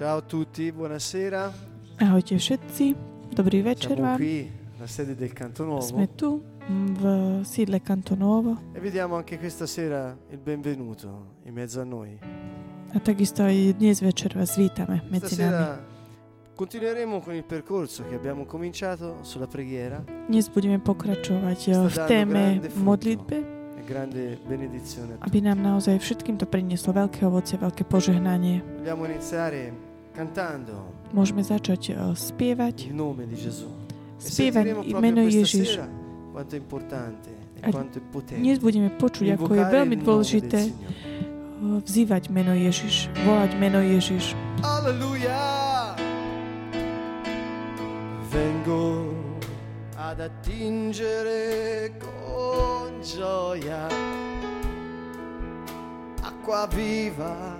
Ciao a tutti, buonasera. Ahojte všetci, dobrý večer Siamo vám. qui, la sede del Canto Sme tu v sídle Kantonovo E vediamo anche questa sera il benvenuto in mezzo a noi. a takisto aj dnes večer vás vítame medzi nami. Stasera continueremo con il percorso che abbiamo cominciato sulla preghiera Dnes budeme pokračovať eh, Sta v dando téme grande frutto. modlitbe, e grande benedizione. a aby nám naozaj všetkým to prinieslo veľké ovoce, veľké požehnanie. Vogliamo iniziare môžeme začať eh, spievať spievať meno Ježiš. A dnes budeme počuť, ako je veľmi dôležité eh, vzývať meno Ježiš, volať meno Ježiš. Aleluja! Vengo ad attingere con gioia acqua viva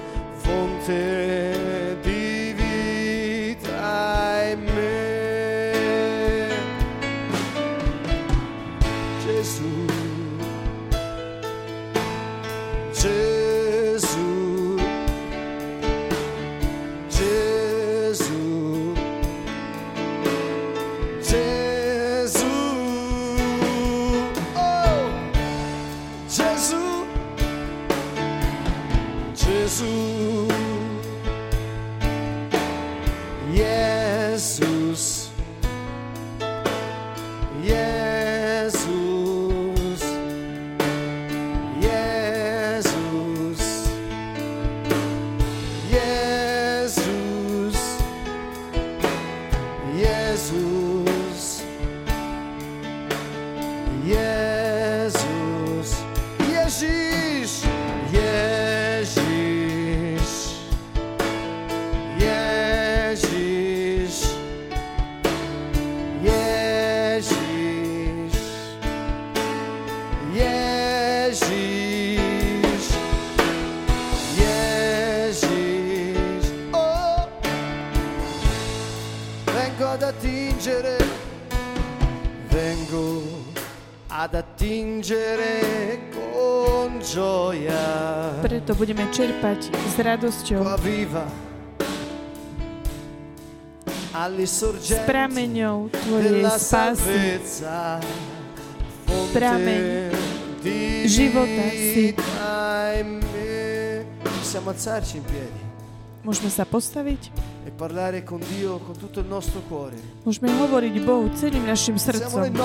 ponte. Preto budeme čerpať s radosťou s prameňou Tvojej spásy. Prameň života si. Possiamo alzarci in piedi Môžeme sa postaviť, e parlare con Dio con tutto il nostro cuore. môžeme hovoriť Bohu celým našim srdcom. Lui.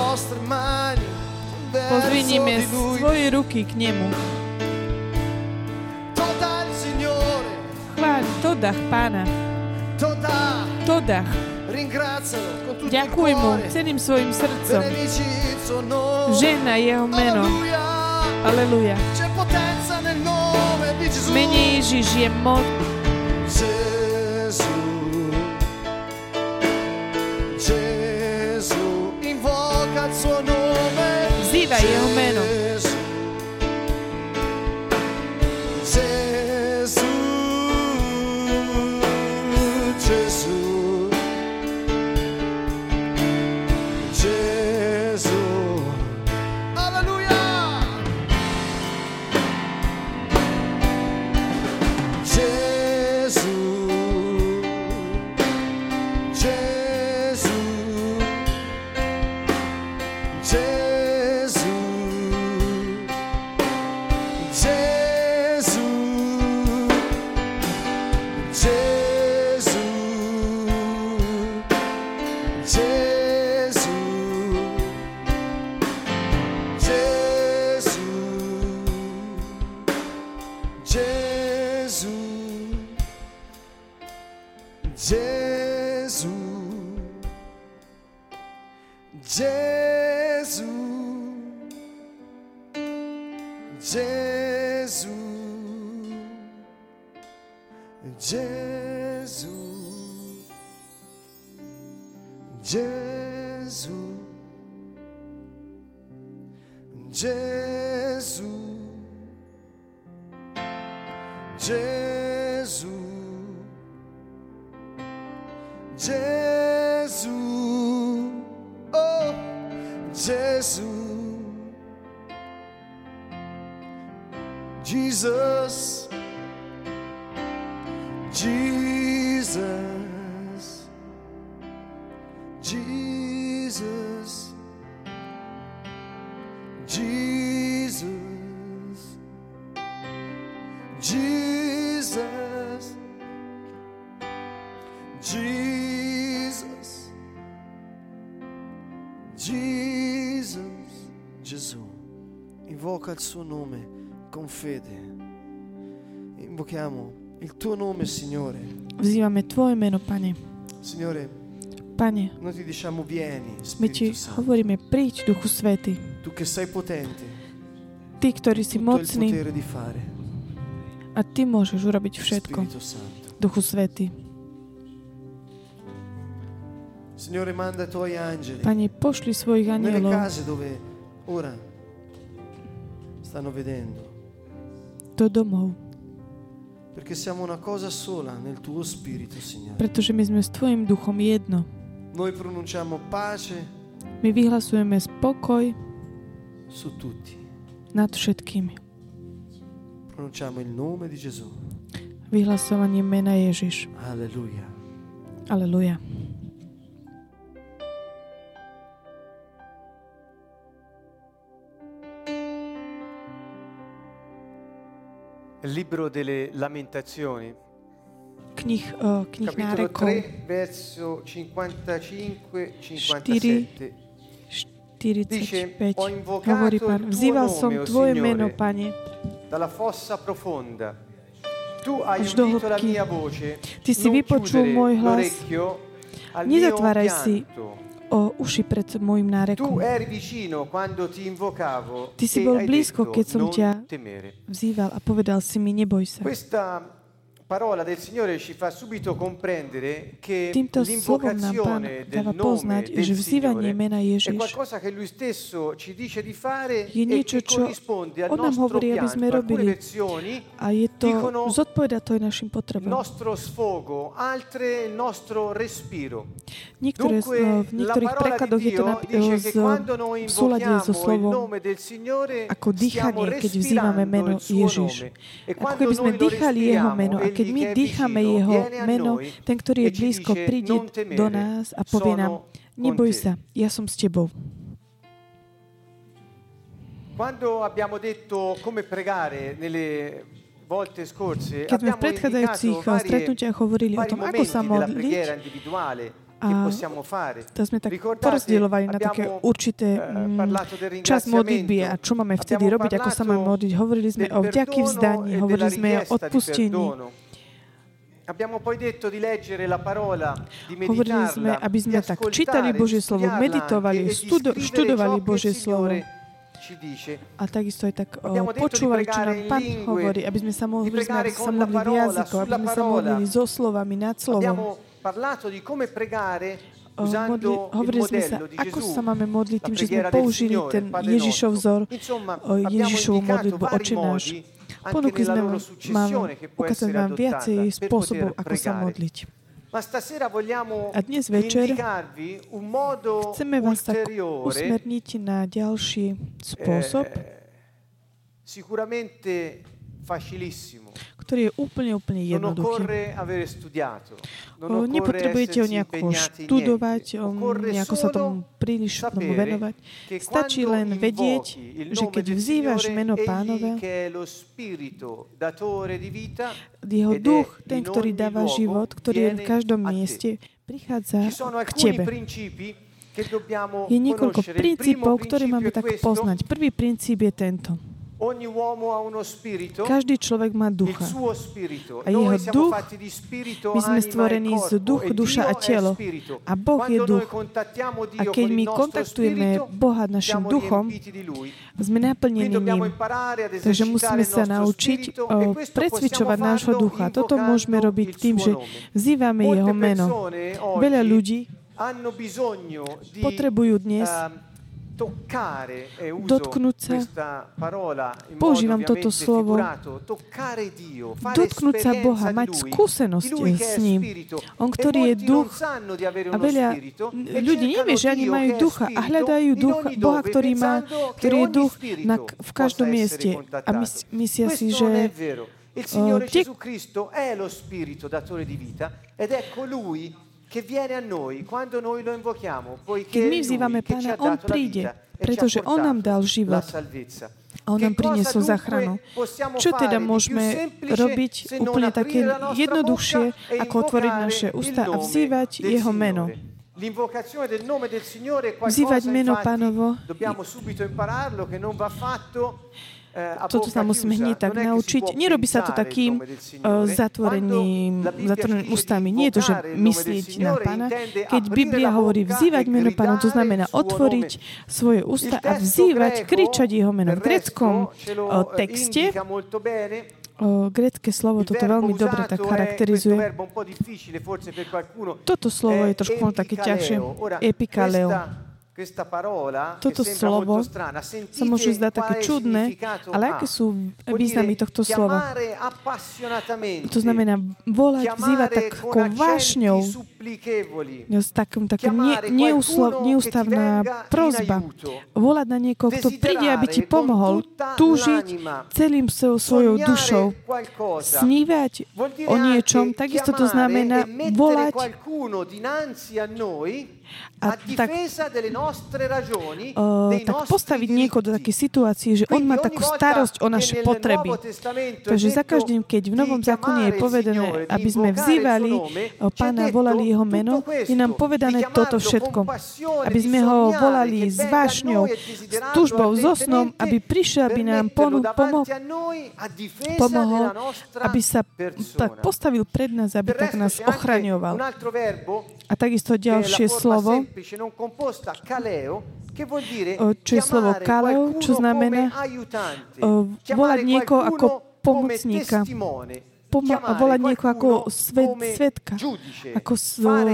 svoje ruky k Nemu. dodách Pána. Dodách. Ďakuj mu celým svojim srdcom. Žena jeho meno. Aleluja. Mene Ježiš je moc Jesus. Jesus, Jesus, Jesus, Jesus, Jesus, Jesus, Gesù. Invoca il suo nome con fede. Invochiamo il tuo nome, Signore. Vzývame Tvoje meno, Pane. Signore, Pane, noi ti diciamo vieni, my Ti Santo. hovoríme, príď, Duchu Svety. Tu che sei potente, Ty, ktorý si tutto il mocný potere di fare. a Ty môžeš urobiť všetko. Spirito Santo. Duchu Svety. Signore, manda i tuoi angeli Pane, pošli svojich nelle anielov case dove ora stanno vedendo, do domov, perché siamo una cosa sola nel tuo spirito, Signore. pretože my sme s Tvojim duchom jedno. Noi pronunciamo pace My vyhlasujeme spokoj su tutti. nad všetkými. Pronunciamo il nome di Gesù. Vyhlasovanie mena Ježiš. Alleluia. Aleluja. Libro delle lamentazioni, Knih, uh, knih capitolo nárekov 3, verso 55-57. 45 Ho invocato hovorí il pán, tuo vzýval nome, som o Tvoje Signore. meno, Pane. Dalla fossa profonda. Tu hai Až do hĺbky. mia voce. Ty si vypočul môj hlas. l'orecchio al mio Nezatváraj si. O uši pred môjim Tu nárekom. Ty si e bol blízko, keď som ťa. Vzýval a povedal si mi, neboj sa. Questa parola del Signore ci fa subito comprendere che Týmto slovom nám Pán l'invocazione dáva del poznať, nome že del vzývanie Signore mena è Ježiš qualcosa che Lui stesso ci dice di fare je e niečo, čo corrisponde al on nám nostro hovorí, aby sme robili. A je to, dicono zodpoveda to aj našim il potrebám. nostro sfogo, altre il nostro respiro. Niektoré, Dunque, no, v la niektorých parola prekladoch di je to dice z, che quando noi v súlade so slovom nome del Signore ako dýchanie, keď vzývame meno Ježiš. E Ako quando keby sme dýchali jeho meno. A keď my dýchame jeho meno, ten, ktorý je e blízko, príde "Non temere, do nás a povie nám, neboj te." sa, ja som s tebou. Quando abbiamo detto come pregare nelle volte scorse, Keď sme v predchádzajúcich eh, stretnutiach hovorili o tom, ako sa modliť, a to sme tak porozdielovali na také určité eh, mm, čas modlitby a čo máme vtedy robiť, ako sa máme modliť. Hovorili sme o vďaky perdono vzdaní, e hovorili sme o odpustení. Hovorili sme, aby di sme tak čítali Božie slovo, meditovali, e studo- študovali Božie slovo. A takisto aj tak o, počúvali, čo nám Pán hovorí, aby sme sa mohli, sme sa parola, jazykoch, aby sme sa modlili so slovami, nad slovom. Abbiamo parlato di come pregare O, modli, hovorili sme sa, ako sa máme modliť tým, že sme použili ten Ježišov vzor, Ježišovu modlitbu Oče náš. Ponúkli sme vám, ukázali vám viacej spôsobov, ako sa modliť. A dnes večer Chceme vás tak usmerniť na ďalší spôsob, eh, sicuramente facilissimo. Ktorý je úplne, úplne jednoduchý. Nepotrebujete ho nejako študovať, nejako sa tomu príliš tomu venovať. Stačí len vedieť, že keď vzývaš meno pánové, vita jeho duch, ten, ktorý dáva život, ktorý je v každom mieste, prichádza k tebe. Je niekoľko princípov, ktoré máme tak poznať. Prvý princíp je tento. Každý človek má ducha. A jeho duch, my sme anima stvorení e z corpo, duch, e duša a telo. A Boh je duch. A keď my kontaktujeme Boha našim duchom, sme naplnení ním. Takže musíme sa naučiť e possiamo nášho ducha. Toto môžeme robiť tým, že vzývame jeho meno. Veľa ľudí potrebujú dnes dotknúť sa- používam toto slovo, dotknúť sa Boha, mať Lui, skúsenosť Lui s ním. On, E ktorý je duch a veľa e ľudí nevie, že ani majú ducha a hľadajú ducha, Boha, ktorý, má, ktorý je duch na, v každom mieste. A mys, myslia si, že. Il Signore tie- Gesù Cristo è lo Spirito datore di vita ed è colui che viene a noi quando noi lo invochiamo, poiché Keď my vzývame Pána, On príde, e pretože On nám dal život. A on nám priniesol záchranu. Čo teda môžeme robiť úplne také jednoduchšie, e ako otvoriť naše ústa a vzývať Jeho meno. Vzývať meno Pánovo eh, Toto sa musíme hneď tak si naučiť. Nerobí sa to takým uh, Signore. zatvoreným, zatvoreným ústami. Nie je to, že del myslieť na Pána. Keď Biblia hovorí vzývať meno Pána, to znamená otvoriť svoje ústa a vzývať, kričať Jeho meno. V greckom eh, texte uh, grecké slovo toto veľmi dobre tak charakterizuje. Toto slovo je trošku také ťažšie. Epikaleo. Toto slovo sa môže zdať také čudné, ale aké sú významy tohto slova? To znamená volať, vzývať takou vášňou, s takým, takým chiamare neuslo, in prozba. Volať na niekoho, kto príde, aby ti pomohol túžiť celým svojou, dušou. Snívať o niečom, takisto to znamená e volať a tak, uh, tak postaviť niekoho do takej situácie, že on má takú starosť o naše potreby. Takže za každým, keď v Novom zákone je povedané, aby sme vzývali Pána, volali Jeho meno, je nám povedané toto všetko. Aby sme ho volali s vášňou, e s túžbou, so snom, aby prišiel, aby nám ponu, pomohol, nostra aby sa tak postavil pred nás, aby tak nás ochraňoval. A takisto ďalšie forma slovo, čo je slovo kaleo, čo znamená, volať niekoho ako pomocníka. chiamare volať niekoho ako svet- svetka, ako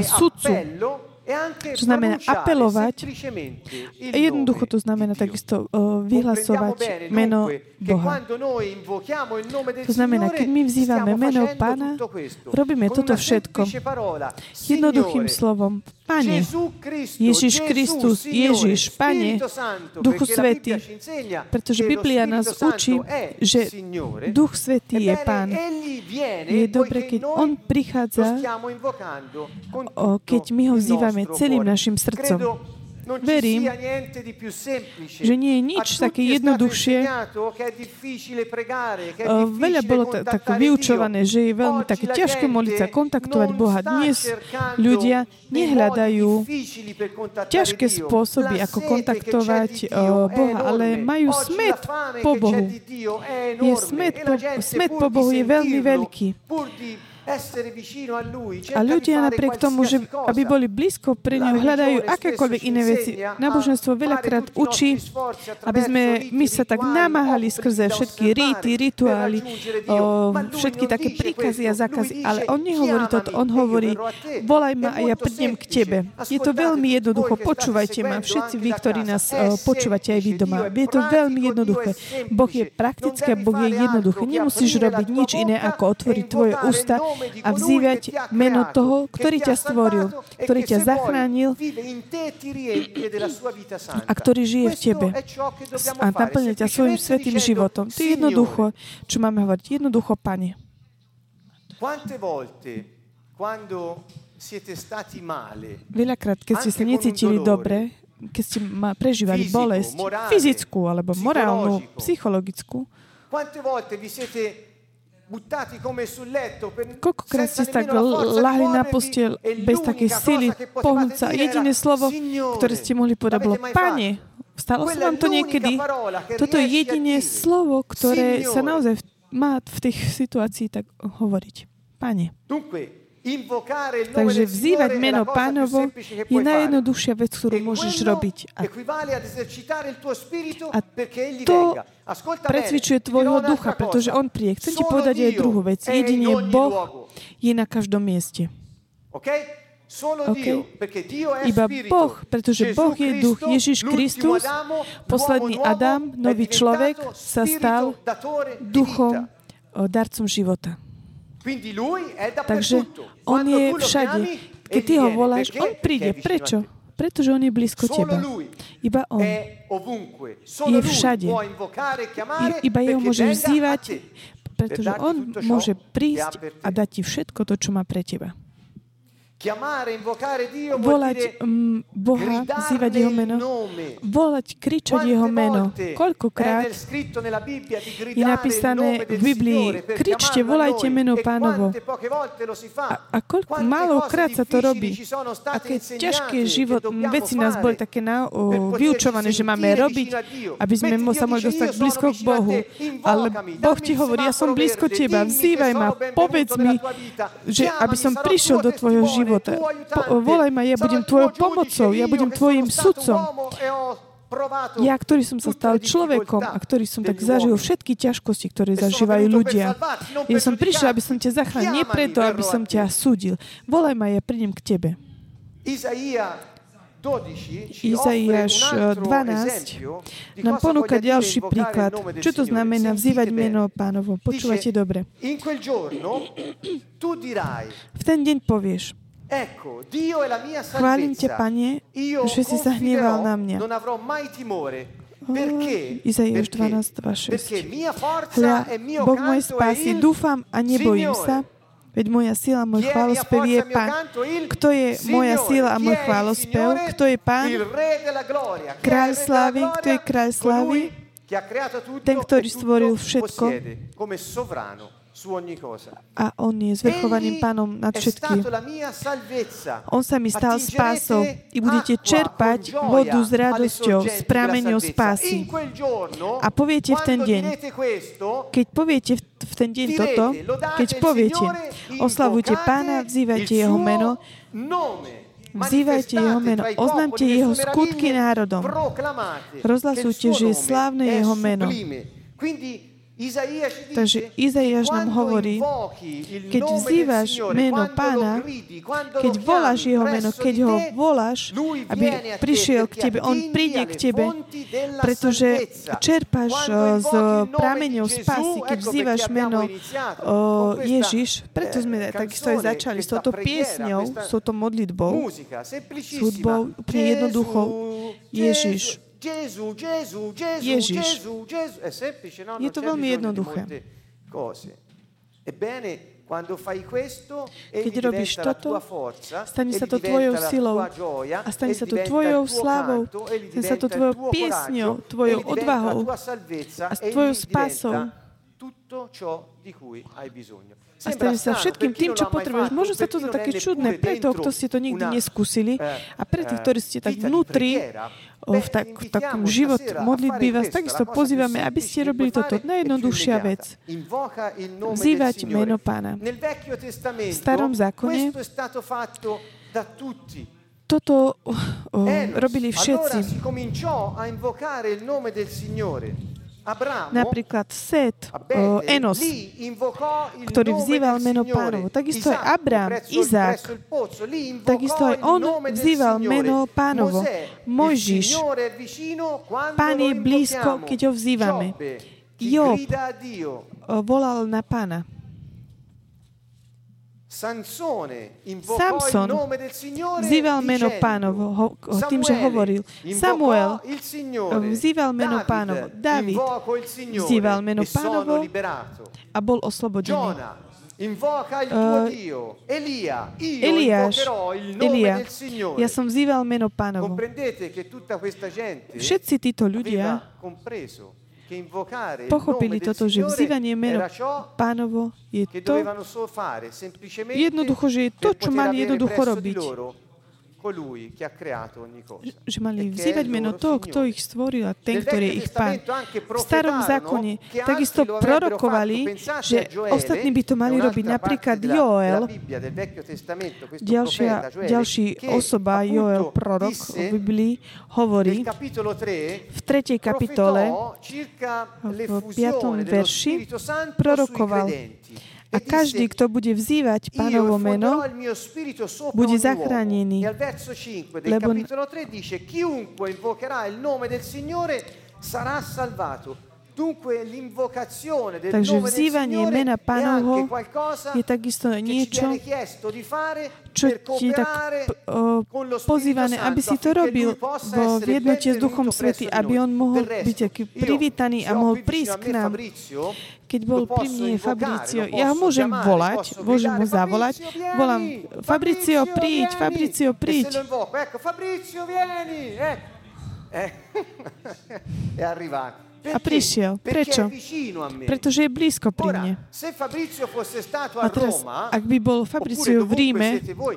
sudcu. Appello e Čo znamená apelovať. il Jednoducho to znamená takisto Comprendiamo vyhlasovať meno Boha. To znamená, keď my vzývame meno Pána, robíme toto všetko. Jednoduchým slovom. Pane, Ježiš Kristus, Ježiš, Pane, Duchu insegna pretože Biblia nás učí, že. Duch Svetý je Pán. Je dobre, poiché keď On prichádza, keď my ho vzývame nostro celým našim srdcom. Verím, že nie je nič také jednoduchšie. difficile Veľa bolo ta- tak vyučované, že je veľmi také ťažké modliť sa, kontaktovať Boha. Dnes ľudia nehľadajú ťažké spôsoby, ako kontaktovať è Boha, ale majú Oggi smet po Bohu. Je smet e po, smet po Bohu je veľmi veľký. A ľudia napriek tomu, že aby boli blízko pre ňu, hľadajú akékoľvek iné veci. Náboženstvo veľakrát učí, aby sme my sa tak namáhali skrze všetky rity, rituály, o, všetky také príkazy a zákazy. Ale on nehovorí toto, on hovorí, volaj ma a ja prídem k tebe. Je to veľmi jednoducho, počúvajte ma, všetci vy, ktorí nás o, počúvate aj vy doma. Je to veľmi jednoduché. Boh je praktický a Boh je jednoduché. Nemusíš robiť nič iné, ako otvoriť tvoje ústa a vzývať meno toho, ktorý ťa stvoril, ktorý ťa zachránil. A ktorý žije v tebe. a naplňa ťa svojim svetým životom. To je jednoducho, čo máme hovoriť. Jednoducho, Pane. Veľakrát, keď ste sa necítili dobre, keď ste ma prežívali bolesť, fyzickú alebo morálnu, psychologickú, Koľkokrát ste tak lahli na postiel e bez takej sily pohnúť sa. Jediné slovo, ktoré ste mohli povedať, bolo Pane? Stalo sa vám to niekedy? Toto je jedine slovo, ktoré sa naozaj má v tých situácii tak hovoriť. Pane. Takže vzývať meno pánovo je najjednoduchšia vec, ktorú môžeš robiť. A, to presvičuje tvojho ducha, pretože on príde. Chcem ti povedať aj druhú vec. Jedine Boh je na každom mieste. Okay. Iba Boh, pretože Boh je duch. Ježiš Kristus, posledný Adam, nový človek, sa stal duchom, darcom života. Takže on je všade. Keď ty ho voláš, on príde. Prečo? Pretože on je blízko teba. Iba on je všade. Iba jeho môžeš vzývať, pretože on môže prísť a dať ti všetko to, čo má pre teba volať um, Boha, zývať Jeho meno, volať, kričať Jeho meno. Koľkokrát je napísané v Biblii, kričte, volajte meno pánovo. A, a koľko, málokrát sa to robí. A keď ťažké život, veci nás boli také na, o, vyučované, že máme robiť, aby sme sa mohli dostať blízko k Bohu. Ale Boh ti hovorí, ja som blízko teba, vzývaj ma, povedz mi, že aby som prišiel do tvojho života života. Po, volaj ma, ja budem tvojou pomocou, ja budem tvojim sudcom. Ja, ktorý som sa stal človekom a ktorý som tak zažil všetky ťažkosti, ktoré zažívajú ľudia. Ja som prišiel, aby som ťa zachránil, nie preto, aby som ťa súdil. Volaj ma, ja prídem k tebe. Izaiáš 12 nám ponúka ďalší príklad. Čo to znamená vzývať meno pánovo? Počúvajte dobre. V ten deň povieš, Chválim ťa, Pane, že si sa hneval na mňa. Izaiáš 12, 2, 6. Hľa, Boh môj spási, dúfam a nebojím sa, Veď moja sila, môj chválospev je Pán. Kto je moja sila a môj chválospev? Kto je Pán? Kráľ slávy. Kto je kráľ slávy? Ten, ktorý stvoril všetko a on je zvrchovaným pánom nad všetkým. On sa mi stal spásou i budete čerpať vodu s radosťou, s prameňou spásy. A poviete v ten deň, keď poviete v ten deň toto, keď poviete, oslavujte pána, vzývajte jeho meno, Vzývajte jeho meno, oznámte jeho skutky národom. Rozhlasujte, že je slávne jeho meno. Takže Izaiáš nám hovorí, keď vzývaš meno pána, keď voláš jeho meno, keď ho voláš, aby prišiel k tebe, on príde k tebe, pretože čerpáš z prameňov spásy, keď vzývaš meno Ježiš, preto sme takisto aj začali s touto piesňou, s touto modlitbou, s hudbou, úplne jednoducho Ježiš. Gesù, Gesù, Gesù, Ježiš. Gesù, Gesù. È semplice, no? Je to veľmi jednoduché. Ebbene, quando fai questo, Keď robíš toto, stane sa to tvojou silou a stane sa to tvojou slávou, stane sa to tvojou piesňou, tvojou odvahou a tvojou spásou a stane sa všetkým tým, čo potrebuješ. Možno sa to za také čudné pre toho, kto ste to nikdy neskúsili a pre tých, ktorí ste tak vnútri, v, tak, v takom život modlitby vás takisto pozývame, aby ste robili toto. Najjednoduchšia vec. Vzývať meno pána. V starom zákone toto robili všetci. Napríklad Set, Enos, ktorý vzýval meno pánovo. Takisto aj Abrám, Izák, takisto aj on vzýval meno pánovo. Mojžiš, pán je blízko, keď ho vzývame. Job volal na pána. Samson vzýval meno pánovo ho, tým, že hovoril. Samuel vzýval meno pánovo. David vzýval meno pánovo a bol oslobodený. Uh, Eliáš, Elia, ja som vzýval meno pánovo. Všetci títo ľudia pochopili toto, že vzývanie meno pánovo je to, jednoducho, že je to, čo mali jednoducho robiť. Že mali vzývať meno toho, kto ich stvoril a ten, ktorý je ich pán. V starom zákone takisto prorokovali, že ostatní by to mali robiť. Napríklad Joel, ďalšia, ďalší osoba, Joel, prorok v Biblii, hovorí nel capitolo 3 v 3. kapitole v l'effusione 5. dello verši prorokoval. A každý, kto bude vzývať pánovo meno, bude zachránený. Al verso 5 del Lebo- capitolo 3 dice chiunque invocherà il nome del Signore sarà salvato. Dunque l'invocazione del Takže vzývanie mena Pánovho je takisto niečo, čo ti tak lo Spirito pozývané, aby si to robil vo v jednote s Duchom Svety, aby on mohol byť taký privítaný a mohol prísť k nám. Keď bol pri mne Fabricio, ja ho môžem volať, môžem mu zavolať. Volám, Fabricio, príď. Fabricio, E príď. Fabrizio, vieni. Ecco. Eh. è arrivato. A prišiel. Prečo? Pretože je blízko pri mne. a teraz, ak by bol Fabricio v Ríme,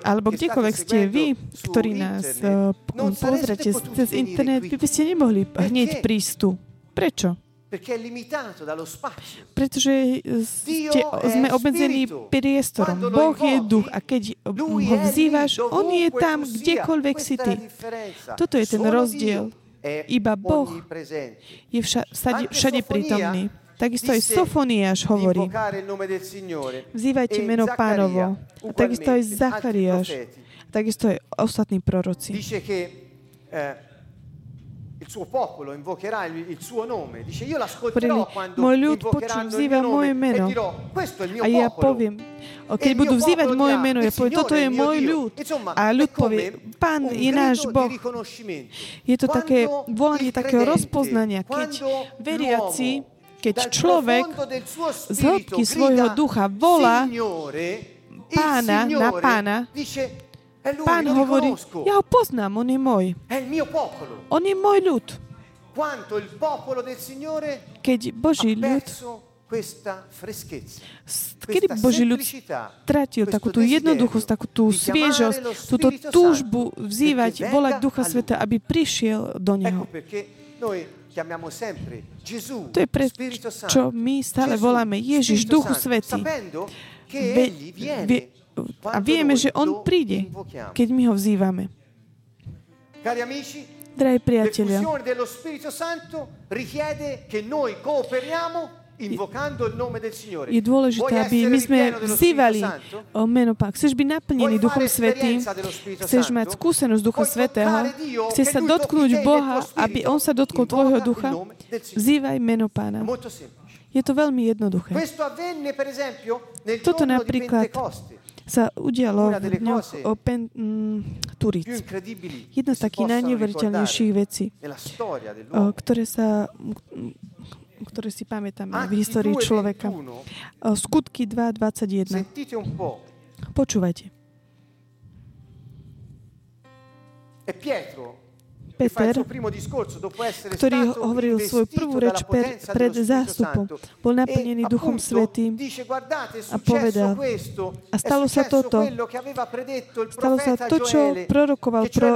alebo kdekoľvek ste vy, ktorí nás uh, pozrete cez internet, by by ste nemohli hneď prísť tu. Prečo? Pretože ste, sme obmedzení priestorom. Boh je duch a keď ho vzývaš, on je tam, kdekoľvek si ty. Toto je ten rozdiel. Iba Boh je vša, všade, všade prítomný. Takisto aj Sofoniáš hovorí, vzývajte meno pánovo. A takisto aj Zachariáš. Takisto aj ostatní proroci. Dice che eh, il suo popolo invocherà il, suo nome. Dice io l'ascolterò quando môj ľud invocheranno moje nome meno. e dirò questo è il mio A ja poviem, keď budú vzývať moje meno, ja poviem, toto je môj ľud. A ľud povie, pán je náš Boh. Je to také volanie takého rozpoznania, keď veriaci, keď človek z hĺbky svojho ducha volá pána na pána, pán hovorí, ja ho poznám, on je môj. On je môj ľud. Keď Boží ľud kedy Boží ľud stratil takú tú jednoduchosť, takú tú sviežosť, túto túžbu vzývať, volať Ducha Sveta, aby prišiel do Neho. To je prečo my stále voláme Ježiš, Duchu Svetý. Ve, ve, a vieme, že On príde, keď my ho vzývame. Drahí priatelia, je dôležité, aby my sme vzývali. O meno Pána. Chceš byť naplnený Duchom Svetým, chceš mať skúsenosť Ducha Svetého, chceš sa dotknúť Boha, aby On sa dotkol tvojho ducha, vzývaj meno Pána. Je to veľmi jednoduché. Toto napríklad sa udialo v dňoch o Pen, mm, Turic. Jedna z takých najneuveriteľnejších vecí, o, ktoré sa ktoré si pamätáme v histórii človeka. O, Skutky 2.21. Počúvajte. Peter, ktorý hovoril svoju prvú reč pred, pred zástupom, bol naplnený Duchom Svetým a povedal, a stalo sa toto, stalo sa to, čo prorokoval pro,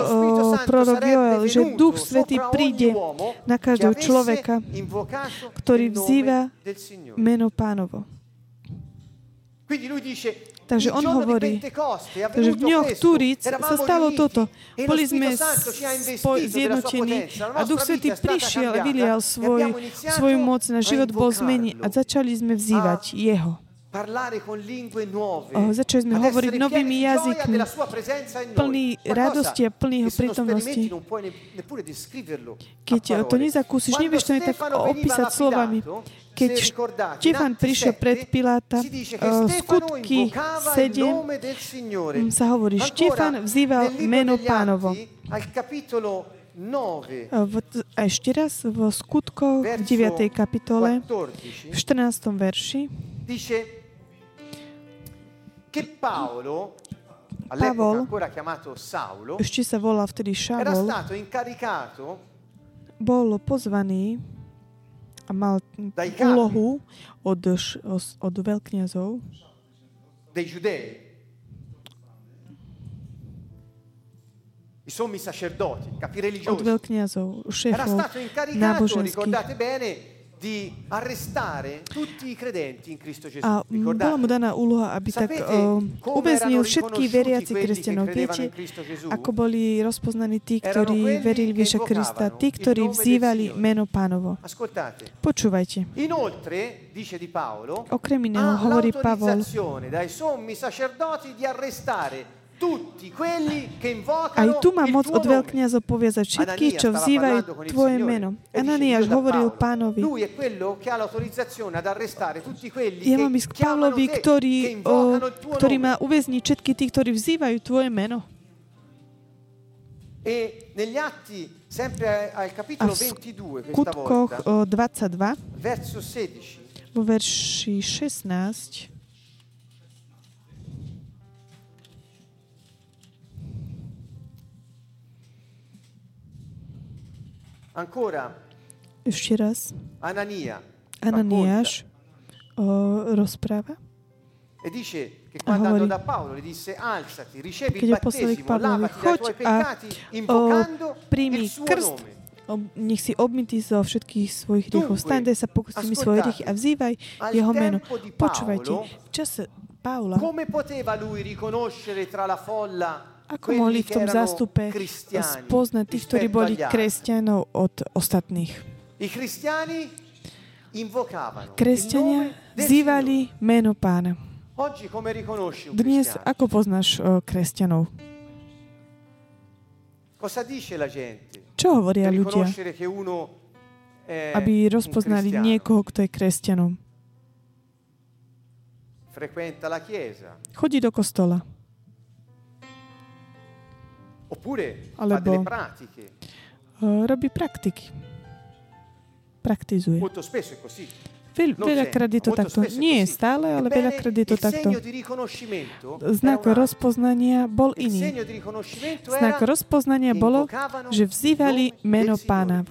prorok Joel, že Duch Svetý príde na každého človeka, ktorý vzýva meno pánovo. Takže on hovorí, že v dňoch Turic sa stalo toto. Boli sme zjednotení a Duch Svetý prišiel a vylial svoj, svoju moc, na život bol zmení a začali sme vzývať Jeho. Oh, začali sme hovoriť novými jazykmi, plný radosti a plný jeho prítomnosti. Keď to nezakúsiš, nevieš to tak opísať slovami. Keď Štefan prišiel pred Piláta, skutky 7 sa hovorí, Štefan vzýval meno pánovo. V, ešte raz v skutkoch v 9. kapitole, v 14. verši, che Paolo, Pavol, ancora chiamato Saulo, ešte sa volal vtedy era Šavol, stato incaricato bol pozvaný a mal úlohu od, od veľkňazov, dei giudei. I sommi sacerdoti, capi od religiosi. veľkňazov, Era šéfov stato incaricato, ricordate bene, di arrestare tutti i credenti in Cristo Gesù. A bola mu daná úloha, aby tak come uväznil všetkých veriacich kresťanov. Viete, ako boli rozpoznaní tí, ktorí verili Ježiša Krista, tí, ktorí vzývali meno pánovo. Ascoltate. Počúvajte. Inoltre, dice di Paolo, Okrem iného hovorí Pavol, aj tu má moc od veľkňazov poviazať všetkých, čo vzývajú tvoje meno. e Ananiáš hovoril pánovi, ja mám ísť k Pavlovi, ktorý, o, ktorý má uväzniť všetky tí, ktorí vzývajú tvoje meno. E negli atti, sempre al capitolo A v 22 questa volta, o, 22, verso 16, vo verši 16, ancora ešte raz, Anania Ananiáš o, rozpráva. E dice che quando andò da Paolo le disse alzati, ricevi il battesimo, Pavlovi, lavati dai tuoi peccati, o, invocando príjmi il suo krst, nome. ob, nech si obmytý zo všetkých svojich hriechov. Staň, sa pokúsiť svoje hriechy a vzývaj jeho meno. Počúvajte, v čase Paula, Come poteva lui riconoscere tra la folla ako mohli v tom zástupe spoznať tých, ktorí boli kresťanov od ostatných. Kresťania vzývali meno pána. Dnes, ako poznáš kresťanov? Čo hovoria ľudia, aby rozpoznali niekoho, kto je kresťanom? Chodí do kostola. Oppure fa Alebo- delle pratiche. O, Robí praktiky. Praktizuje. Molto spesso è così. Veľ, Non veľakrát je to takto. Nie stále, ale Ebbene, veľakrát je to takto. Znak rozpoznania bol iný. Znak rozpoznania bolo, že vzývali meno pána.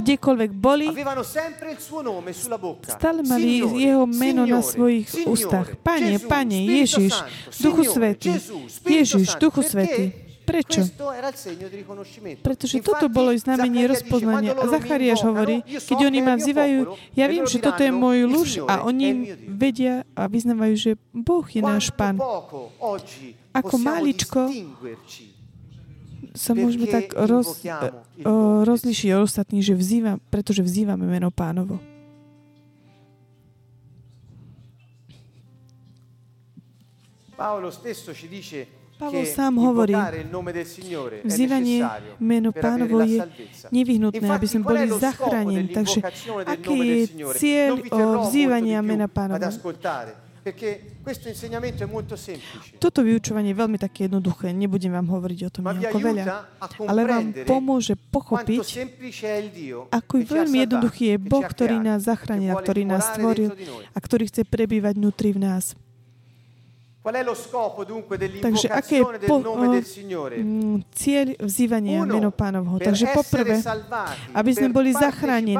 Kdekoľvek boli, stále mali jeho meno na svojich ústach. Pane, Pane, Ježiš, Duchu Svetý, Ježiš. Duchu? Svetý. Prečo? Pretože toto bolo znamenie Zaccaria dice, rozpoznania. "Quando A Zachariáš hovorí, so keď oni ma vzývajú, ja viem, že toto je môj "Il lúž Signore a oni il mio Dio". vedia a vyznávajú, že Boh je náš Pán. Ako maličko Sa môžeme tak roz, rozlišiť od ostatných, že vzývam, pretože vzývame meno pánovo. Paolo stesso ci dice Pavel che sám hovorí, Vzývanie meno pánovo je nevyhnutné, aby sme boli zachránení. Takže aký je cieľ vzývania mena pánovo? Toto vyučovanie je veľmi také jednoduché. Nebudem vám hovoriť o tom nejako veľa. Ale vám pomôže pochopiť, ako veľmi jednoduchý je Boh, ktorý nás zachránil, ktorý nás stvoril a ktorý chce prebývať vnútri v nás. Qual è lo scopo dunque Takže aké je po, nome o, del Signore? mm, cieľ vzývania meno pánovho? Takže poprvé, aby sme boli zachránení,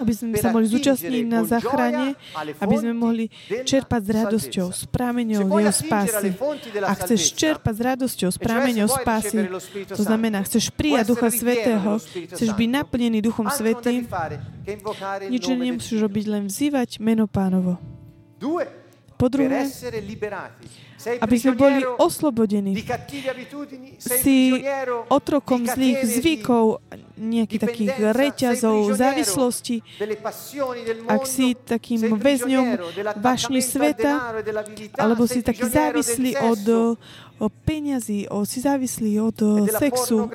aby sme sa mohli zúčastniť na alle aby sme mohli čerpať s radosťou, s prámeňou jeho spásy. A chceš čerpať s radosťou, s e se prámeňou spásy, to znamená, chceš prijať Ducha Svetého, chceš byť naplnený Duchom Svetým, nič nemusíš robiť, len vzývať meno pánovo. Due, Po druhé, aby sme boli oslobodení. Si otrokom zlých di zvykov, nejakých takých reťazov, závislosti, ak si takým väzňom vášni sveta, e alebo si taký závislý od o peňazí, o, si závislý od e sexu,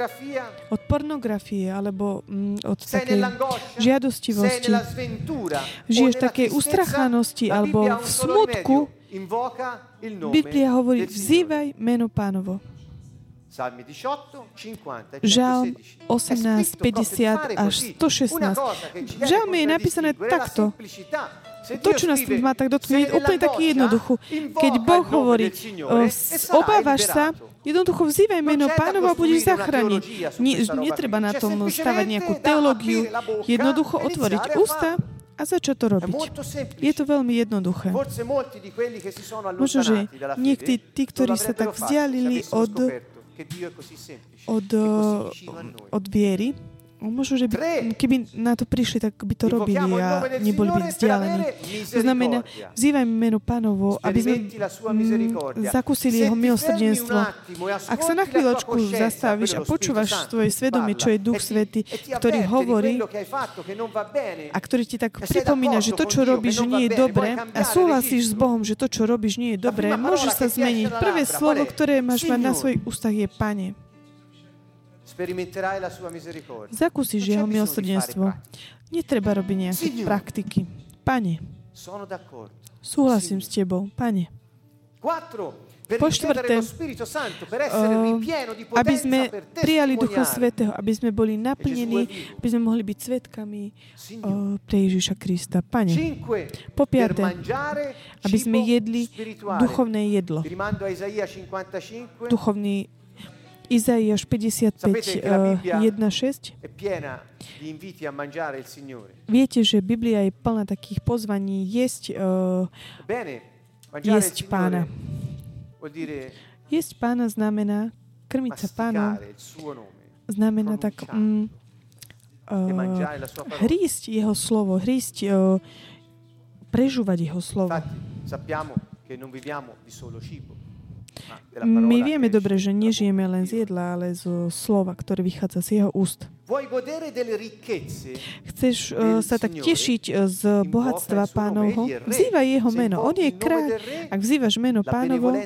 od pornografie, alebo mm, od takej žiadostivosti. Žiješ v takej ustrachanosti alebo v smutku, Biblia hovorí, vzývaj meno pánovo. Salmi 18, 50 e Žalm 116. 18, 50 až 116. V žalme je napísané takto. To, čo nás má tak dotkne, je úplne taký jednoducho. Keď Boh hovorí, obávaš sa, jednoducho vzývaj meno pánova a budeš zachrániť. Nie, netreba na tom stavať nejakú teológiu. Jednoducho otvoriť ústa a začať to robiť. Je to veľmi jednoduché. Možno, že niektorí, tí, ktorí sa tak vzdialili od od, od viery, Možno, že by, keby na to prišli, tak by to robili a neboli by vzdialení. To znamená, vzývajme meno pánovo, aby sme mm, zakúsili jeho milosrdenstvo. Ak sa na chvíľočku zastavíš a počúvaš svoje svedomie, čo je Duch Svety, ktorý hovorí a ktorý ti tak pripomína, že to, čo robíš, nie je dobré a súhlasíš s Bohom, že to, čo robíš, nie je dobré, môžeš sa zmeniť. Prvé slovo, ktoré máš mať na svojich ústach je Pane. Zakúsiš jeho milosrdenstvo. Netreba robiť nejaké praktiky. Pane, súhlasím s tebou. Pane. Po štvrté, aby sme prijali Ducha Svetého, aby sme boli naplnení, aby sme mohli byť svetkami pre Ježiša Krista. Pane, po piaté, aby sme jedli duchovné jedlo. Duchovný Izaiáš 55, 1.6. Viete, že Biblia je plná takých pozvaní jesť, uh, jesť pána. Jesť pána znamená krmiť sa pánom. Znamená tak um, uh, hrísť jeho slovo, hrísť, uh, prežúvať jeho slovo. Sappiamo che non viviamo di solo cibo. My vieme dobre, že nežijeme len z jedla, ale zo slova, ktoré vychádza z jeho úst. Chceš uh, sa tak tešiť e, z bohatstva pánovho? Vzývaj jeho meno. On je kráľ. Ak vzývaš meno pánovo, uh,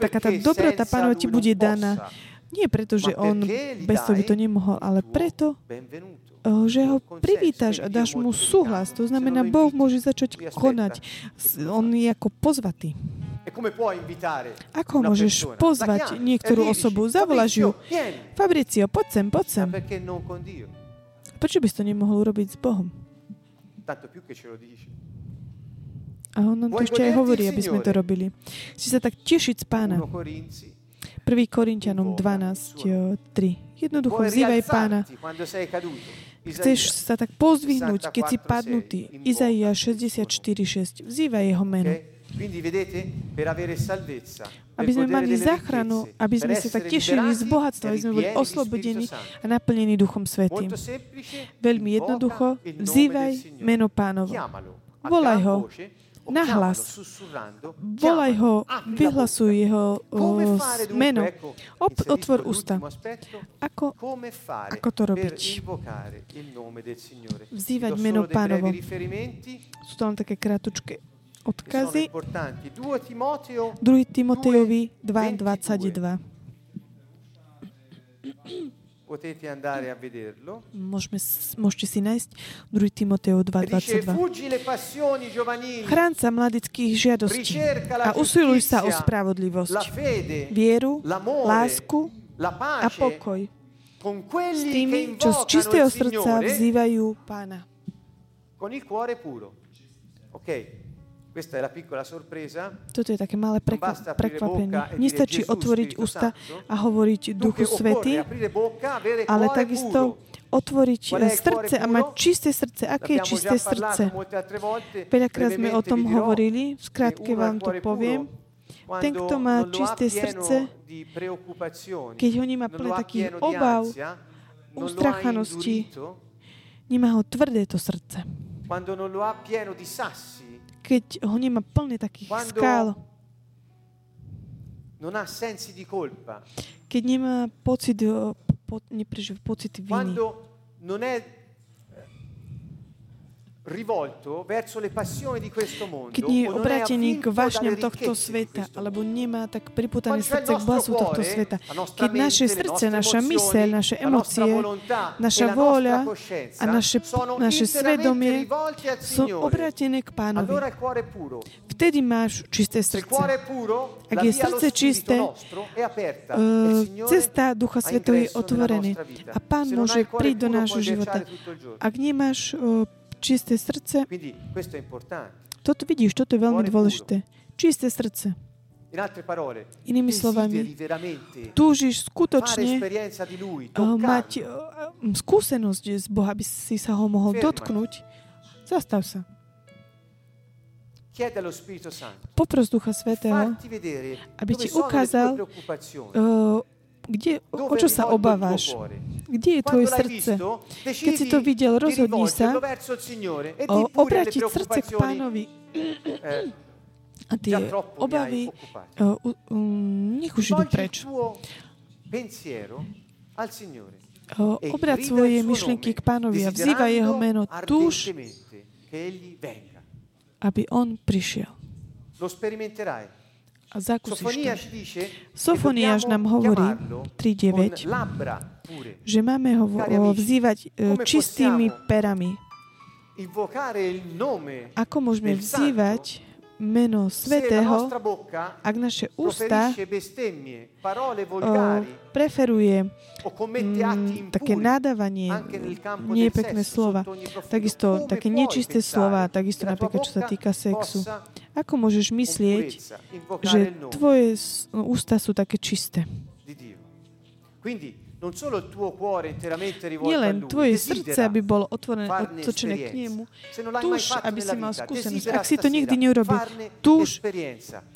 taká tá dobrota pánova ti bude daná. Nie preto, že on bez toho by to nemohol, ale preto, že ho privítaš a dáš mu súhlas. To znamená, Boh môže začať konať. On je ako pozvatý. Ako môžeš pozvať niektorú osobu? Zavoláš ju. Fabricio, poď sem, poď sem. Prečo by si to nemohol urobiť s Bohom? A on nám to ešte aj hovorí, aby sme to robili. Si sa tak tešiť z pána. 1. Korintianom 12, 3. Jednoducho vzývaj pána. Chceš sa tak pozdvihnúť, keď si padnutý. Izaia 64, 6. Vzývaj jeho meno. Aby sme mali záchranu, aby sme sa tak tešili z bohatstva, aby sme boli oslobodení a naplnení Duchom Svetým. Veľmi jednoducho, vzývaj meno pánovo. Volaj ho, nahlas. Volaj ho, vyhlasuj jeho uh, meno. Op, otvor ústa. Ako, ako to robiť? Vzývať meno pánovo. Sú len také krátučké odkazy. 2 Timotejovi 2.22. Potete andare a vederlo. Môžeme, môžete si nájsť 2 Timoteo 2.22. Chrán sa mladických žiadostí a usiluj sa o spravodlivosť, vieru, lásku a pokoj s tými, čo z čistého srdca vzývajú Pána. Con il cuore puro. Okay. Toto je také malé prekvapenie. Nestačí otvoriť ústa a hovoriť Duchu Svety, ale takisto otvoriť srdce a mať čisté srdce. Aké je čisté srdce? Veľakrát sme o tom hovorili, v skratke vám to poviem. Ten, kto má čisté srdce, keď ho nemá plné takých obav, ustrachanosti, nemá ho tvrdé to srdce. Quando non lo ha pieno di sassi, keď ho nemá plný takých skál, non ha sensi di colpa, keď nemá pocit, po, neprežíva pocit viny, quando non è keď nie je obrátený k vášňam tohto sveta, alebo nemá tak priputané srdce k blasu tohto sveta, keď naše srdce, naša myseľ, naše emócie, naša vôľa a naše, naše svedomie sú obrátené k pánovi, vtedy máš čisté srdce. Ak je srdce čisté, uh, cesta Ducha Svetého je otvorená a Pán môže prísť do nášho života. Ak nemáš uh, čisté srdce. Toto vidíš, toto je veľmi dôležité. Čisté srdce. Inými slovami, túžiš skutočne mať skúsenosť z Boha, aby si sa ho mohol dotknúť. Zastav sa. Popros Ducha Svetého, aby ti ukázal, uh, kde, o čo sa obávaš. Kde je tvoje srdce? Keď si to videl, rozhodni sa e o, obrátiť srdce k pánovi eh, a tie obavy uh, um, nech už idú preč. Uh, e obrať svoje myšlienky k pánovi a vzývaj jeho meno. Venga. aby on prišiel. Lo sperimenterai. A Sofonia to. Sofoniáš nám hovorí chiamarlo 3.9, con labbra pure. že máme ho vzývať come čistými perami. Ako môžeme vzývať meno Svetého, ak naše ústa volgari preferuje atti mm, také nadávanie, nie pekné slova, takisto také nečisté slova, takisto napríklad čo sa týka sexu. Ako môžeš myslieť, že tvoje s- ústa sú také čisté? a Nielen tvoje srdce, aby bolo otvorené, otočené k nemu. Túž, aby si mal skúsenosť. Ak si to nikdy neurobil, túž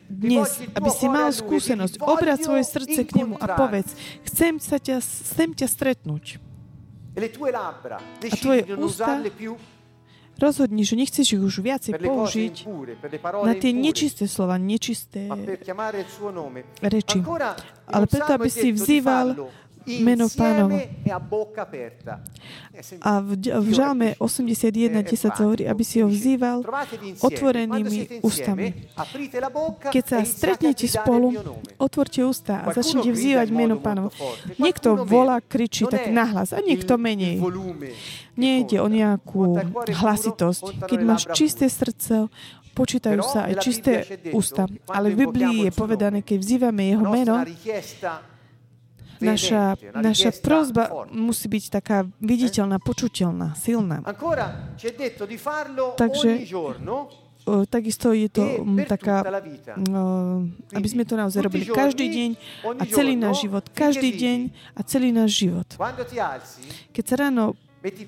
dnes, aby si mal a skúsenosť, obrať svoje "Voglio srdce k nemu a incontrarti". povedz, chcem, sa ťa, chcem ťa stretnúť. E decidi tvoje ústa Rozhodni, že nechceš ich už viacej použiť na tie nečisté slova, nečisté reči. Ale preto, aby si vzýval meno pánovo. e a v, v Žalme capisce. 81, È 10 sa hovorí, aby si ho vzýval "Trovatevi insieme. otvorenými ústami. Keď sa e stretnete spolu, otvorte ústa a začnite vzývať meno molto pánov. forte, Niekto volá, kričí tak nahlas a niekto menej. Nejde o nejakú hlasitosť. Keď máš čisté srdce, počítajú sa aj čisté ústa. Ale v Biblii je povedané, keď vzývame jeho meno, naša, naša prozba musí byť taká viditeľná, počuteľná, silná. Takže- takisto je to e taká, aby sme to naozaj robili každý deň a celý náš život. Každý deň a celý náš život. Keď sa ráno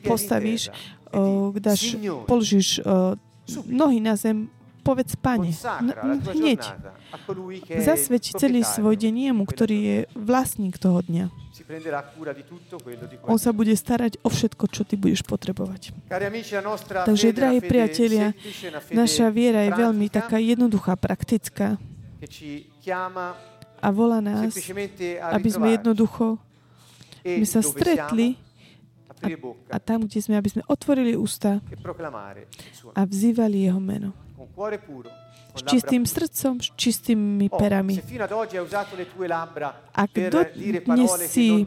postavíš, dáš, položíš nohy na zem, povedz Pane, consacra la n- tua hneď a zasveť celý svoj deň jemu, ktorý je vlastník toho dňa. On sa bude starať o všetko, čo ty budeš potrebovať. Takže, drahí priatelia, Naša viera je veľmi taká jednoduchá, praktická a volá nás, a aby sme jednoducho e my sa dove stretli bocca a tam, kde sme, aby sme otvorili ústa e a vzývali jeho meno. S čistým srdcom, s čistými Oh, perami. Ak do- dnes si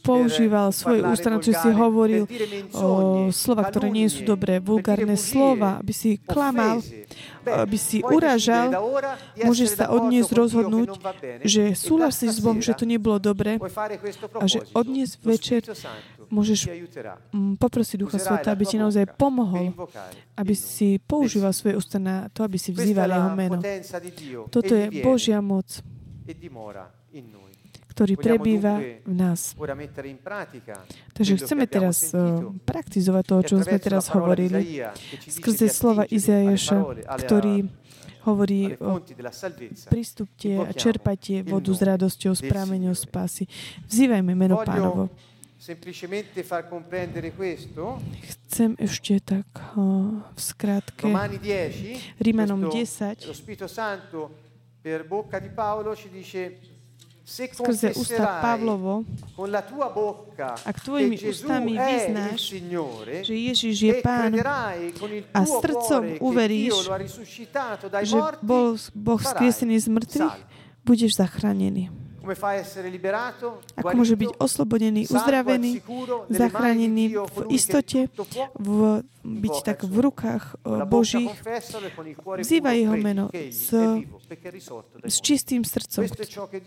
používal svoje ústa, na čo si hovoril o slova, ktoré nie sú dobré, vulgárne slova, aby si klamal, aby si di môžeš sa Dio che rozhodnúť, že e súhlasíš s Bohom, že to nebolo dobre. A že odnes Lo večer môžeš poprosiť Ducha Sveta, aby ti naozaj pomohol, aby si používal svoje ústa na to, aby si vzýval jeho meno. Dio. Toto je Božia moc, e ktorý prebýva v nás. Takže chceme teraz uh, praktizovať to, o E čom sme teraz hovorili, skrze slova alle- ktorý hovorí o prístupte a il vodu s radosťou, s prameňou spásy. Vzývajme meno pánovo. Semplicemente far comprendere questo. Chcem ešte tak uh, v 10, Rímanom questo- 10, lo Spirito Santo per bocca di Paolo ci dice se skrze ústa Pavlovo, con la tua bocca Ak tvojimi ústami vyznáš, Signore že Ježiš je e Pán a srdcom uveríš, že bol Boh skriesený z mŕtvych, budeš zachránený. Ako môže byť oslobodený, uzdravený, zachránený v istote, v, byť tak v rukách bocca Božích, puro jeho meno s- s čistým srdcom.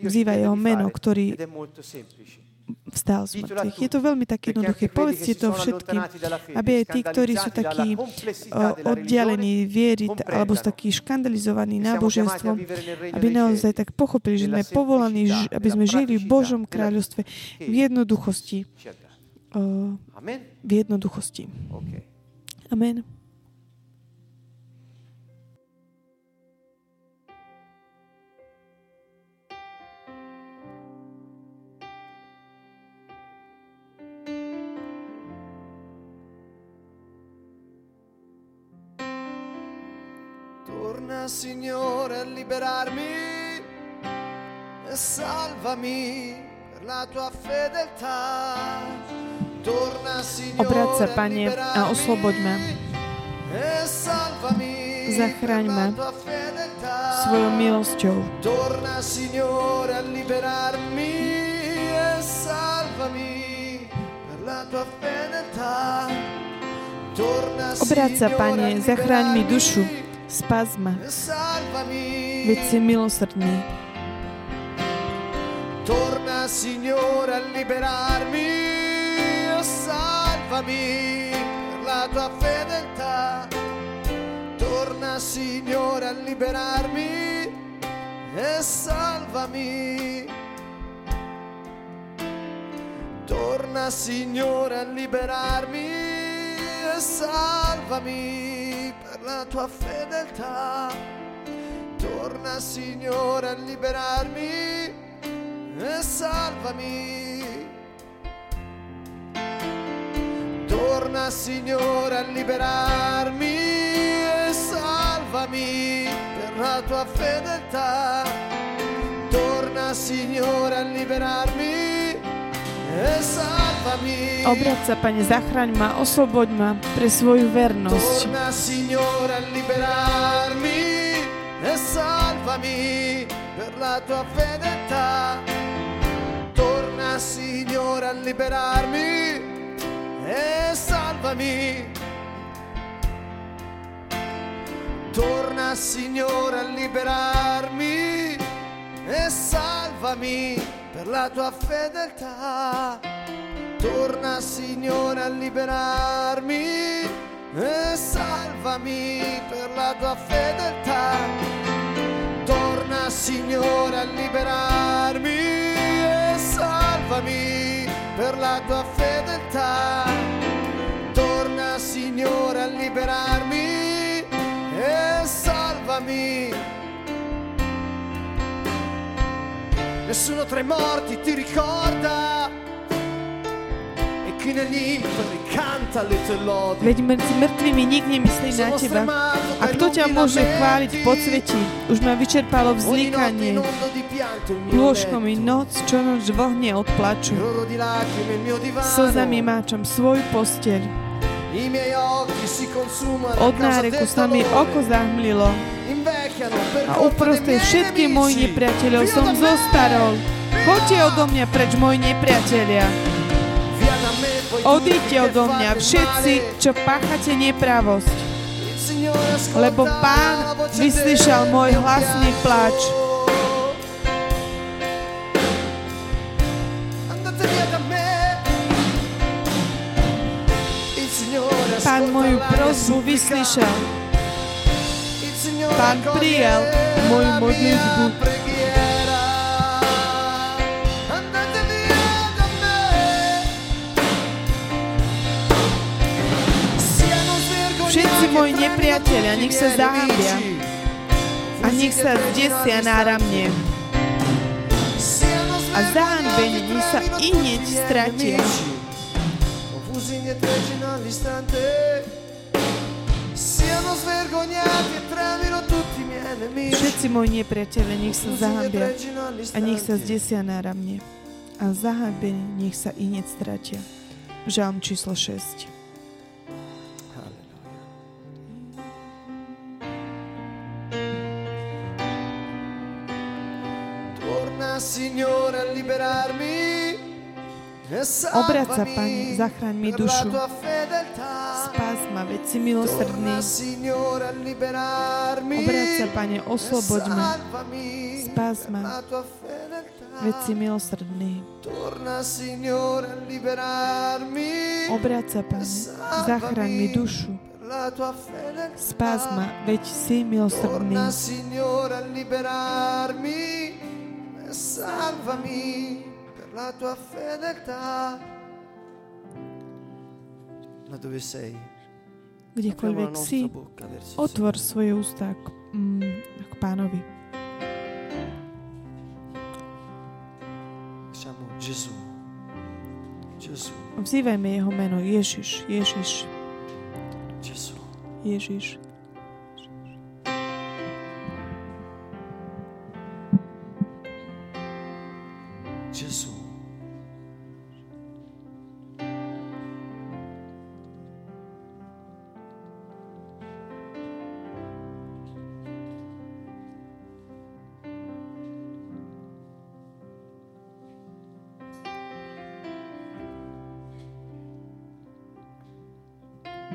Chiede jeho meno, ktorý vstal z mŕtvych. Je to veľmi tak jednoduché. Povedzte to všetkým, aby aj tí, ktorí sú takí o, oddialení viery alebo sú takí škandalizovaní náboženstvom, aby naozaj tak pochopili, že sme povolaní, aby sme žili v Božom kráľovstve v jednoduchosti. Amen? V jednoduchosti. Amen. Torna Signore a liberarmi e salvami per la tua fedeltà. Torna Signore Obráť sa, Pane, a osloboď ma. Zachraň ma svojou milosťou. Torna Signore a liberarmi e salvami per la tua fedeltà. Torna Obráť sa, Pane, zachráň mi dušu. Spás ma, salvami. veď si milosrdný. Torna Signore a liberarmi salvami per la tua fedeltà. Torna Signore a liberarmi e salvami. Torna Signore a liberarmi e salvami la tua fedeltà. Torna Signore a liberarmi e salvami. Torna Signore a liberarmi e salvami per la tua fedeltà. Torna Signore a liberarmi e salvami. Obráť sa, Pane, zachraň ma, osloboď ma pre svoju vernosť. Torna Signore a liberarmi e salvami per la tua fedeltà. Torna Signore a liberarmi e salvami. Torna Signore a liberarmi e salvami per la tua fedeltà. Torna Signore a liberarmi e salvami per la tua fedeltà. Torna Signore a liberarmi e salvami per la tua fedeltà. Torna Signore a liberarmi e salvami. Nessuno tra i morti ti ricorda Veď medzi mŕtvými nik nemyslí na teba. A kto ťa môže chváliť po sveti? Už ma vyčerpalo vzlikanie. Plôžko mi noc, čo noc vohne od plaču. Slzami máčam svoju posteľ. Od náreku sa mi oko zahmlilo a miei všetkých mojich nepriateľov som zostarol. Poďte odo mňa preč, moji nepriatelia. Odíďte odo mňa všetci, čo páchate nepravosť. Lebo Pán vyslyšal môj hlasný pláč. Pán moju supplica. vyslyšal. Pán prijal moju modlitbu. Moji nepriatelia, nech sa zahambia a nech sa zdesia náramne. A zahambení nech sa i hneď stratia. Všetci moji nepriatelia, nech sa zahambia a nech sa zdesia náramne. A zahambení nech sa i hneď stratia. Žalm číslo 6. Obrať sa, Pane, zachraň mi dušu. Spás ma, veď si milosrdný. Obrať sa, Pane, e osloboď ma. salvami Spás ma. Veď si milosrdný. Obrať sa, Pane, zachraň mi dušu. Spás ma, veď si milosrdný. Salvami per la tua fedeltà. Ma dove sei? Kdekoľvek si, otvor svoje ústa k, mm, k pánovi. Vzývajme jeho meno Ježiš, Ježiš. Ježiš.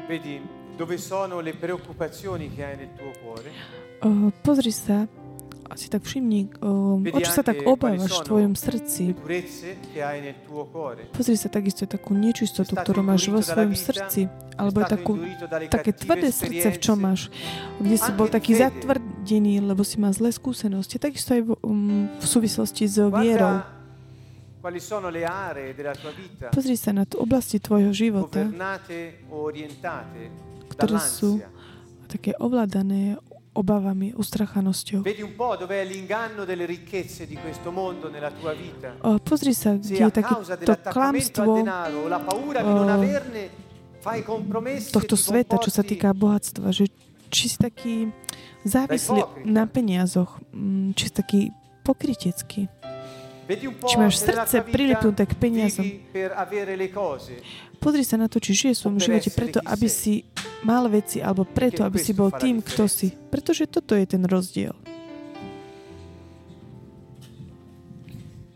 Vedi dove sono le preoccupazioni che hai nel tuo cuore? Uh, pozri sa, si tak všimni, uh, o čo sa tak obávaš v tvojom srdci. Pozri sa takisto takú nečistotu, ktorú máš vo svojom srdci. Alebo takú, také tvrdé srdce, v čom máš. Kde si bol taký zatvrdený, lebo si mal zlé skúsenosti. Takisto aj v, um, v súvislosti s vierou. Pozri sa na oblasti tvojho života, ktoré sú také ovládané obavami, ustrachanosťou. O, pozri sa, kde je takéto klamstvo tohto e sveta, čo sa týka bohatstva, že či si taký závislý na peniazoch, mm, či si taký pokrytecký. Či máš srdce prilipnuté k peniazom. Pozri sa na to, či žije v svojom živote preto, aby si mal veci, alebo preto, aby si bol tým, kto si. Pretože toto je ten rozdiel.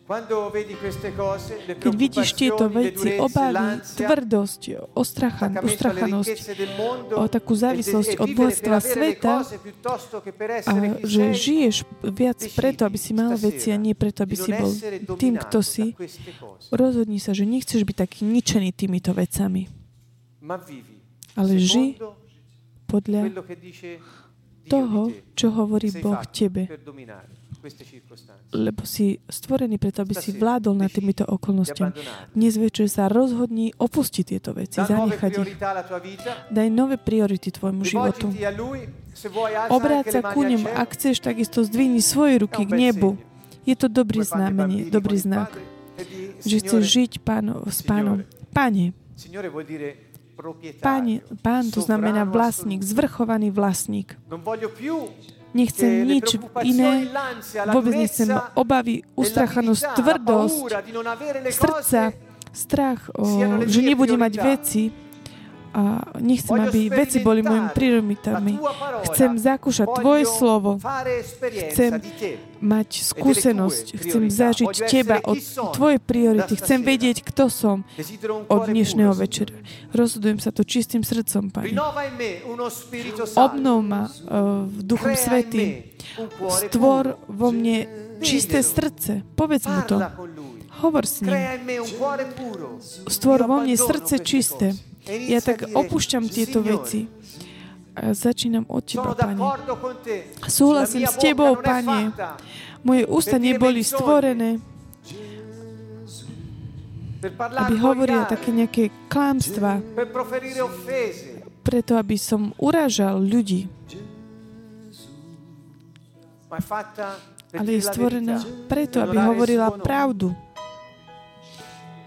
Keď vidíš tieto veci, obavy, tvrdosť, ostrachan, o takú e závislosť od bohatstva sveta, a že žiješ viac preto, aby si mal veci a nie preto, aby si bol tým, kto si. Rozhodni sa, že nechceš byť taký ničený týmito vecami, ale ži podľa toho, čo hovorí Boh tebe. Lebo si stvorený preto, aby si vládol nad týmito okolnostiami. Dnes večer sa rozhodni opustiť tieto veci, zanechať ich. Daj nové priority tvojmu životu. Obráť sa ku nemu, ak chceš, takisto zdvihni svoje ruky k nebu. Je to dobrý znamenie, dobrý znak, že chceš žiť páno, s pánom. Pane, Páne, pán to znamená vlastník, zvrchovaný vlastník. Nechcem nič iné, vôbec nechcem obavy, ustrachanosť, tvrdosť, srdca, strach, o, že nebudem mať veci a nechcem, aby veci boli mojimi parola. Chcem zakúšať Tvoje slovo, chcem mať skúsenosť, tue chcem zažiť Teba od chi sono Tvoje priority, chcem vedieť, kto som od dnešného večera. Rozhodujem sa to čistým srdcom, Pane. Obnov ma uh, v Duchom Svetým. Stvor vo mne čisté srdce. Povedz mu to. Hovor s ním. Stvor vo mne srdce čisté. Ja tak opúšťam tieto veci. A začínam od Teba, Pane. Súhlasím s Tebou, Pane. Moje ústa neboli stvorené, aby hovorila také nejaké klámstva, preto aby som urážal ľudí. Ale je stvorená preto, aby hovorila pravdu.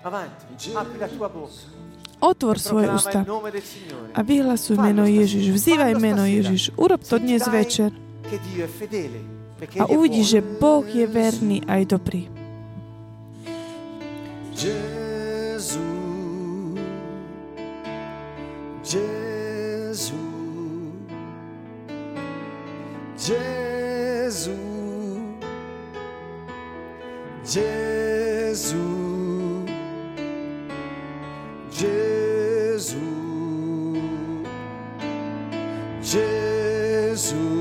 Avanti, apri la tua bocca. Otvor svoje ústa a vyhlasuj meno Ježiš. Vzývaj meno Ježiš. Urob to dnes večer a uvidíš, že. Boh je verný aj dobrý. Gesù, Gesù, Gesù, Gesù, Gesù, Gesù,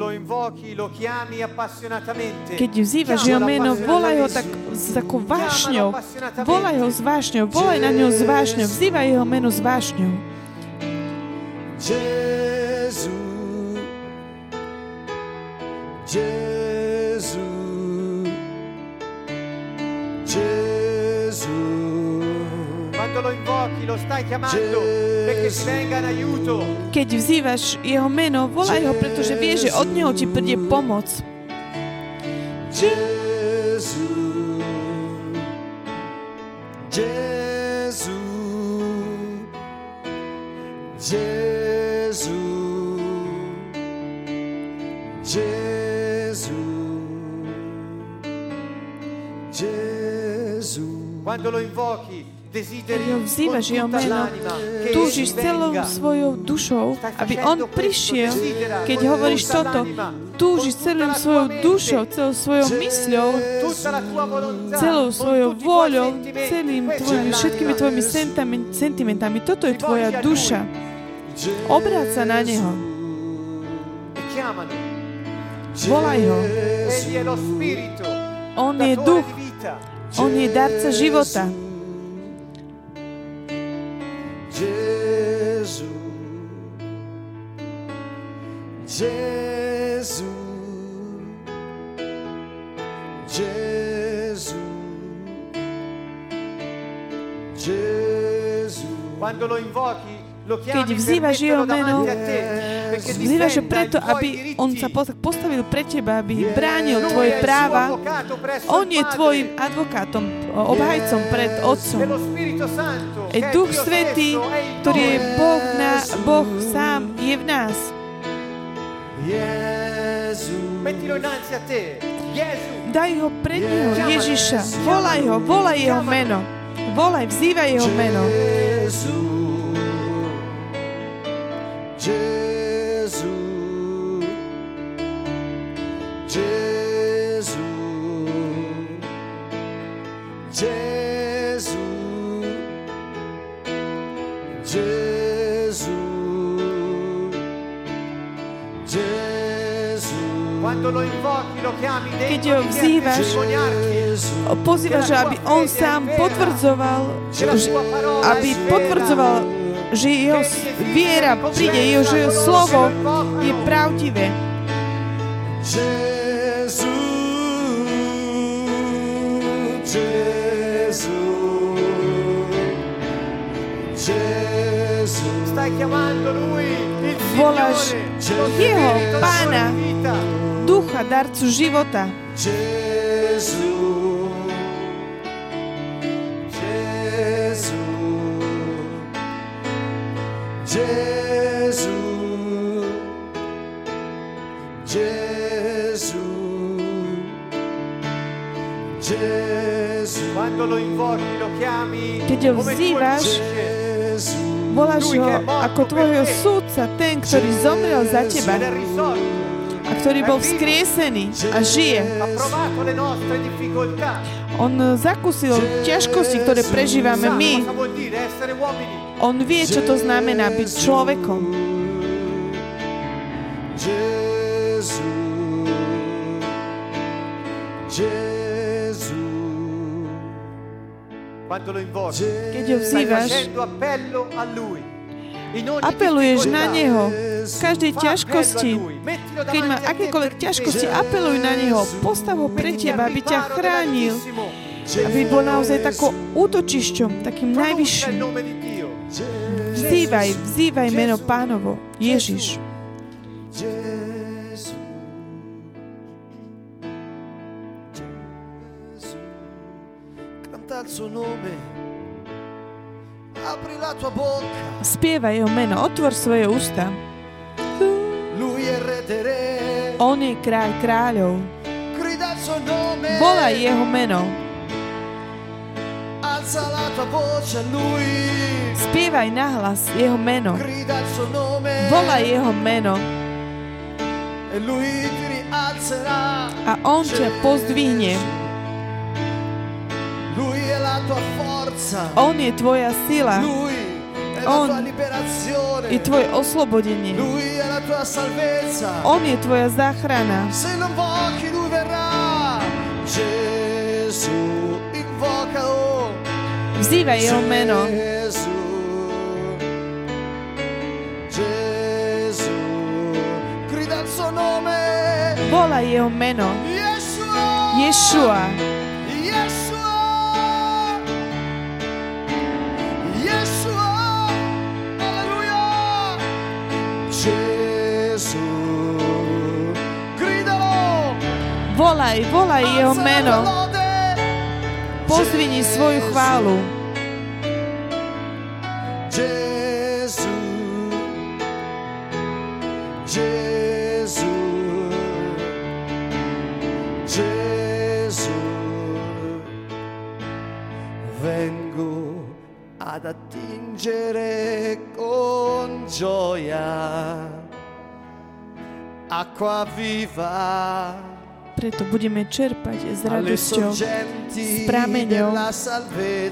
Gesù, Quando lo invochi, lo chiami appassionatamente. Keď vzývaš jeho meno, volaj ho tak, s takou vášňou. Volaj ho s vášňou, volaj na ňo s vášňou, vzývaj jeho meno s vášňou. Gesù, Gesù, Quando lo invochi, lo stai chiamando perché ti venga in aiuto. Keď vzývaš jeho meno, volaj ho, pretože vieš, že od neho ti príde pomoc. Gesù, Gesù, Gesù, Gesù, Gesù. Quando lo invochi, desideri Keď ho vzývaš jeho meno, túžiš celou svojou dušou, aby on prišiel. Keď hovoríš toto, túžiš celou svojou dušou, celou svojou mysľou, celou svojou vôľou, celým tvojimi, všetkými tvojimi sentimentami. Toto je tvoja duša. Obráť sa na Neho. Volaj ho. On je duch. On je darca života. Gesù, Gesù, Gesù. Quando lo invochi, lo Keď vzývaš jeho meno, vzývaš ho preto, aby on sa postavil pre teba, aby bránil tvoje práva. On je tvojim advokátom, obhajcom pred Otcom. E è Duch Svetý, ktorý je. Boh, na, boh sám, je v nás. Gesù, Mettilo innanzi a te. Gesù. Daj ho pred neho, Ježiša. Volaj ho, volaj jeho meno. Volaj, vzývaj jeho meno. Gesù, Gesù, Gesù, Keď ho vzývaš, Pozývaš aby on sám potvrdzoval, aby potvrdzoval, že jeho viera príde, jeho, že jeho slovo je pravdivé. Voláš jeho Pána. Ducha, darcu života. Quando lo invochi, lo chiami Keď ho vzývaš, Voláš ho ako tvojho súdca, ten, ktorý zomrel za teba ktorý bol vzkriesený a žije. On zakúsil ťažkosti, ktoré prežívame my. On vie, čo to znamená byť človekom. Keď ho vzývaš, apeluješ na. Neho. Každej ťažkosti, keď má akékoľvek ťažkosti, apeluj na Neho. Postav ho pre teba, aby ťa riparo chránil, aby bol naozaj takou útočišťom, takým najvyšším. Vzývaj, vzývaj meno pánovo, Ježiš. Spievaj jeho meno, otvor svoje ústa. On je kráľ kráľov. Volaj jeho meno. Spievaj nahlas jeho meno. Volaj jeho meno a on ťa pozdvihne. On je tvoja sila. lui on je tvoje oslobodenie. On je tvoja záchrana. Vzývaj jeho meno. Volaj jeho meno. Yeshua. Yeshua. Volaj, volaj jeho meno. Pozvini svoju chválu. Vengo ad attingere con gioia. Acqua viva preto budeme čerpať s radosťou z prameňov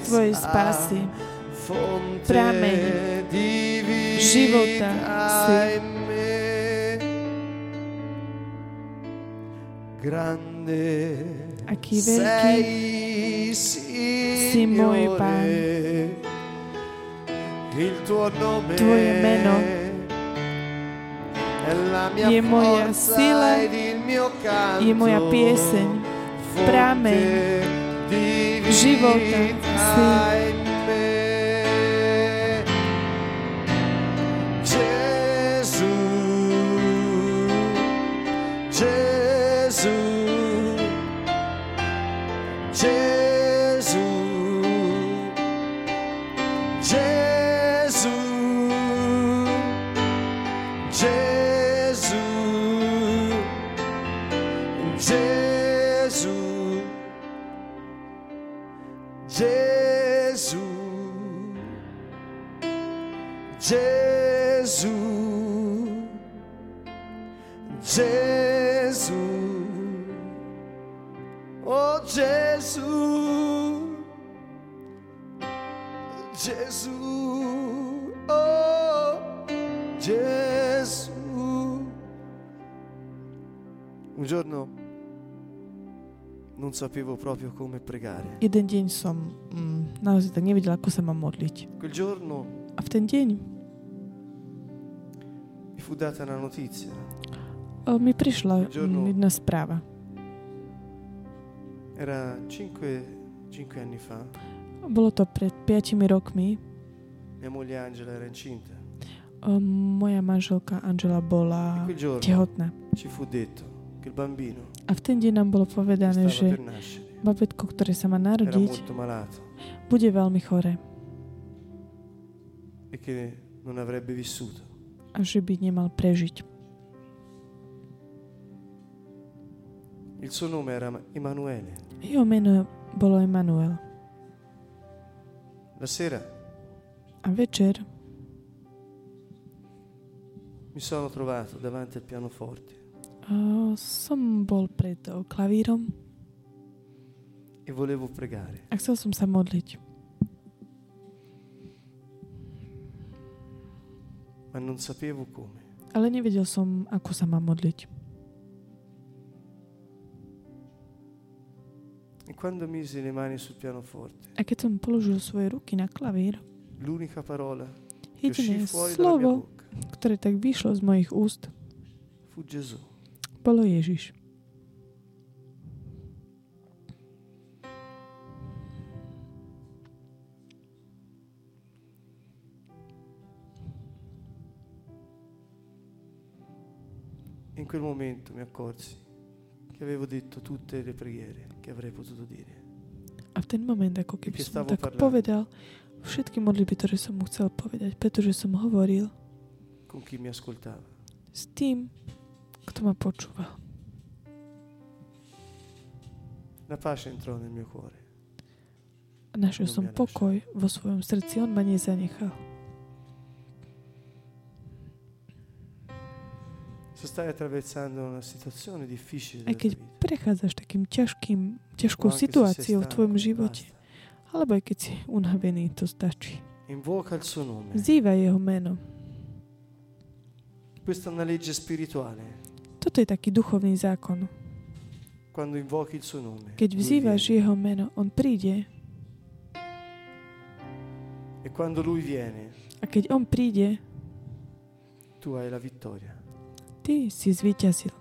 Tvojej spásy. Prameň života si. Aký veľký si môj Pán. Tvoje meno je moja sila je moja pieseň, prámeň života, si Jeden deň som mm, naozaj tak nevedela, ako sa mám modliť. Quel giorno A v ten deň mi fu data una notizia. o, mi prišla mm, jedna správa. Era 5, anni fa. Bolo to pred 5 rokmi. Mia moglie Angela era incinta. O, moja manželka Angela E bola giorno tehotná. ci fu detto che il bambino A v ten deň nám bolo povedané, že babetko, ktoré sa má narodiť, bude veľmi chore vissuto. a že by nemal prežiť. Il suo nome era Emanuele. Jeho meno bolo Emanuel. La sera A večer mi sono trovato davanti al pianoforte som bol pred klavírom e volevo pregare. a chcel som sa modliť. ma non sapevo come. Ale nevedel som, ako sa mám modliť. E quando misi le mani sul pianoforte, A keď som položil svoje ruky na klavír, l'unica parola che uscì jediné fuori dalla mia slovo, bocca ktoré tak vyšlo z mojich úst, fu Gesù. Bolo Ježiš. In quel momento mi accorsi che avevo detto tutte le preghiere che avrei potuto dire. A v ten moment, ako keby som tak parlando. povedal všetky modlitby, ktoré som mu chcel povedať, pretože som hovoril con chi mi ascoltava. s tým, Kto ma počúva? Našiel som pokoj vo svojom srdci, on ma nezanechal. Aj keď prechádzaš takým ťažkým, ťažkou situáciou v tvojom živote, alebo aj keď si unavený, to stačí. Zývaj jeho meno. Questa è una legge spirituale. Toto je taký duchovný zákon. Keď vzývaš Jeho meno, On príde. A keď On príde, ty si zvíťazil.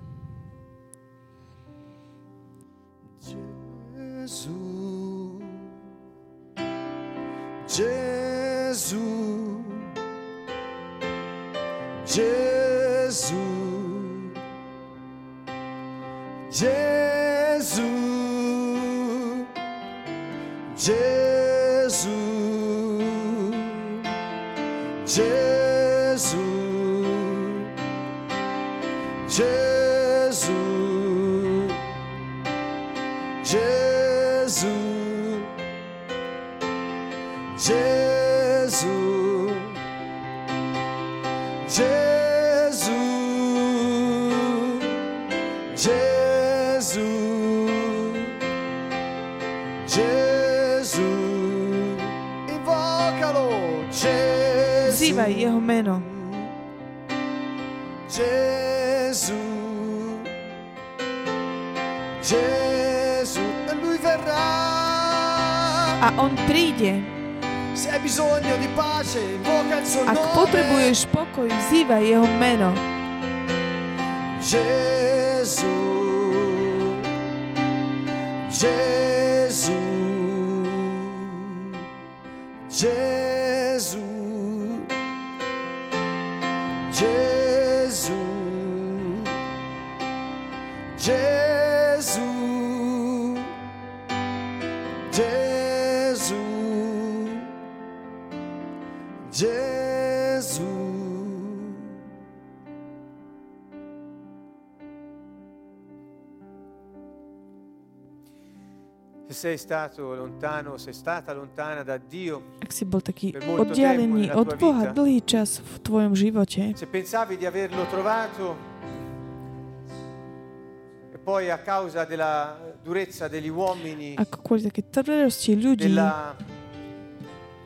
Gesù, Gesù, Gesù. Jesus. Jesus. a On príde. Ak potrebuješ pokoj, vzývaj Jeho meno. Jesus, Jesus, Jesus. Ak si bol taký oddialený od Boha dlhý čas v tvojom živote, se pensavi di averlo trovato e poi a causa della durezza degli uomini, ako kvôli také tvrdosti ľudí, della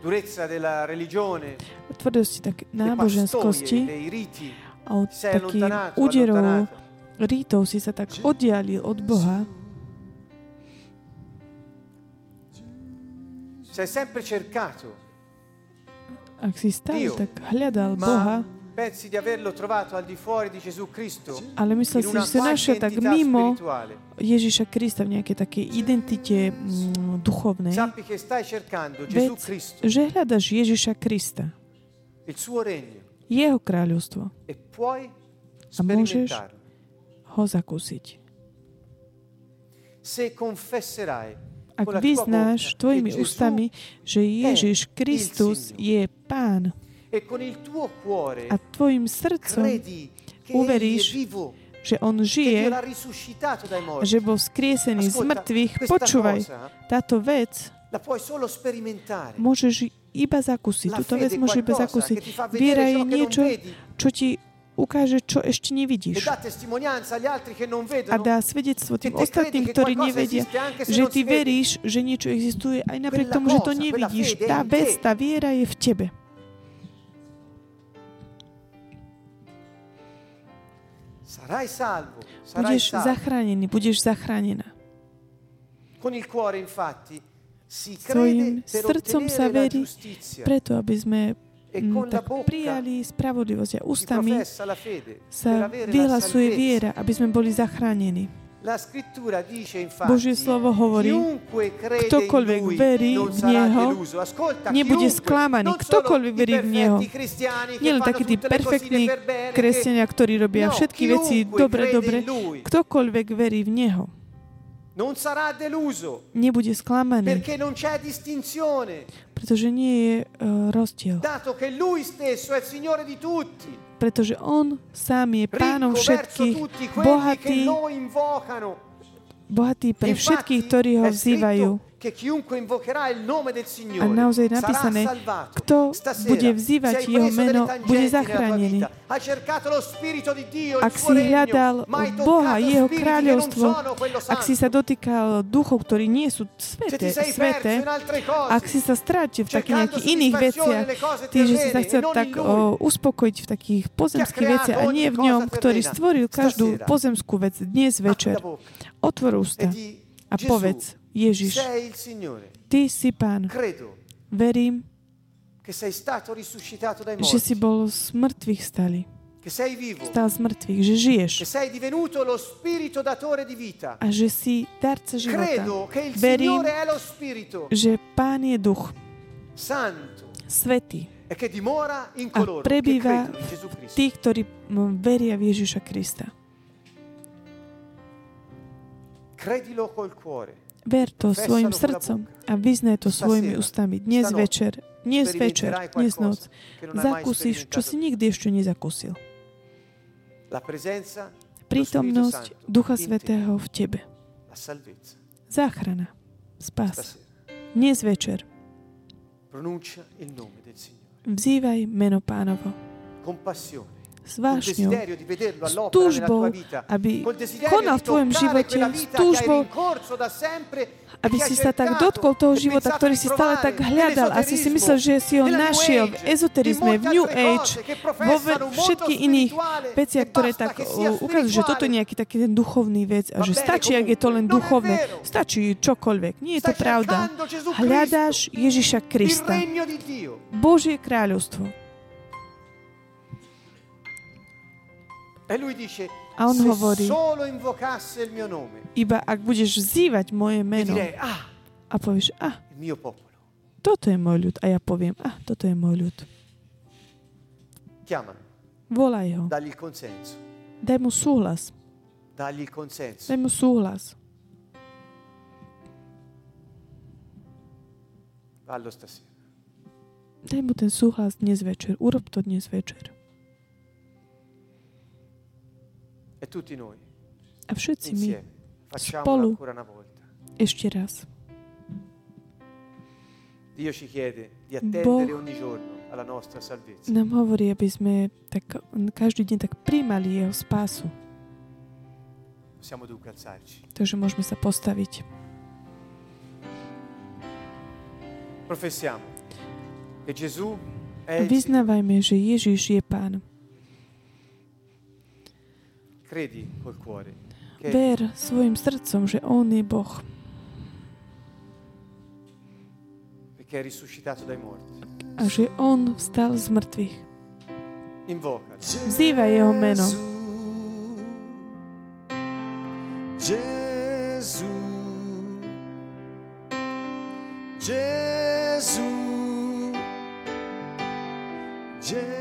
durezza della religione, tvrdosti tak náboženskosti dei riti, a od sei takých úderov, rítov si sa tak oddialil od Boha. Sei sempre cercato, Ak si stále Dio, tak hľadal Boha, pensi di averlo trovato al di fuori di Gesù Cristo ale myslel si, že si našiel tak mimo. Ježiša Krista v nejakej takej identite mm, duchovnej, Sappi che stai cercando Gesù Cristo, že hľadaš Ježiša Krista, il suo regno. Jeho kráľovstvo, e puoi A môžeš ho zakúsiť. Se confesserai ak vyznáš tvojimi ústami, že Ježiš Kristus je Pán a tvojim srdcom uveríš, že on žije, že bol skriesený z mŕtvych, počúvaj, táto vec môžeš iba zakúsiť. Túto vec môžeš iba zakúsiť. Viera je niečo, čo ti ukáže, čo ešte nevidíš. A dá svedectvo tým ostatným, ktorí nevedia, že ty veríš, že niečo existuje, aj napriek tomu, že to nevidíš. Tá vec, tá viera je v tebe. Budeš zachránený, budeš zachránená. Svojim srdcom sa verí preto, aby sme Mm, tak prijali spravodlivosť a ústami sa vyhlasuje viera, aby sme boli zachránení. Božie slovo hovorí, ktokoľvek verí v Neho, nebude sklamaný. Ktokoľvek verí v Neho. Nielen takí tí perfektní kresťania, ktorí robia všetky veci dobre, dobre. Ktokoľvek verí v Neho. Non sarà deluso. Nebude sklamaný. Perché non c'è distinzione. Pretože nie je e, rozdiel. Pretože on sám je pánom všetkých, bohatý, bohatý pre všetkých, ktorí ho vzývajú. A naozaj je napísané, kto bude vzývať jeho meno, bude zachránený. Ak si hľadal Boha, jeho kráľovstvo, ak si sa dotýkal duchov, ktorí nie sú sveté, sveté ak si sa strátil v takých nejakých iných veciach, tým, že si sa chcel tak o, uspokojiť v takých pozemských veciach a nie v ňom, ktorý stvoril každú pozemskú vec dnes večer, otvor ústa a povedz, Ježiš, Ty si Pán. Verím, že si bol z mŕtvych stali. Stal z mŕtvych, že žiješ. A že si darca života. Verím, že Pán je duch. Svetý. A prebýva v tých, ktorí veria v Ježiša Krista. Credilo col cuore. Ver to svojim srdcom a vyznaj to svojimi ústami. Dnes večer, dnes večer, dnes noc. Zakúsiš, čo si nikdy ešte nezakusil. Prítomnosť Ducha Svetého v tebe. Záchrana. Spas. Dnes večer. Vzývaj meno pánovo s vášňou, s túžbou, aby konal v tvojom živote, s túžbou, aby si sa tak dotkol toho života, ktorý si stále tak hľadal a si si myslel, že si ho našiel v ezoterizme, v New Age, vo všetkých iných veciach, ktoré tak ukazujú, že toto je nejaký taký ten duchovný vec a že stačí, ak je to len duchovné. Stačí čokoľvek. Nie je to pravda. Hľadáš Ježiša Krista. Božie kráľovstvo. A on hovorí, iba ak budeš vzývať moje meno ah, a povieš, ah, toto je môj ľud. A ja poviem, ah, toto je môj ľud. Volaj ho. Daj mu súhlas. Daj mu súhlas. Daj mu ten súhlas dnes večer. Urob to dnes večer. A všetci my spolu ešte raz. Dio ci chiede di attendere ogni giorno alla nostra salvezza. Nám hovorí, aby sme tak každý deň tak príjmali jeho spásu. Takže môžeme sa postaviť. Professiamo che Gesù è Vyznávajme, že Ježiš je Pán. Ver svojim srdcom, že On je Boh. A že On vstal z mŕtvych. Vzývaj Jeho meno. Gesù, Gesù, Gesù.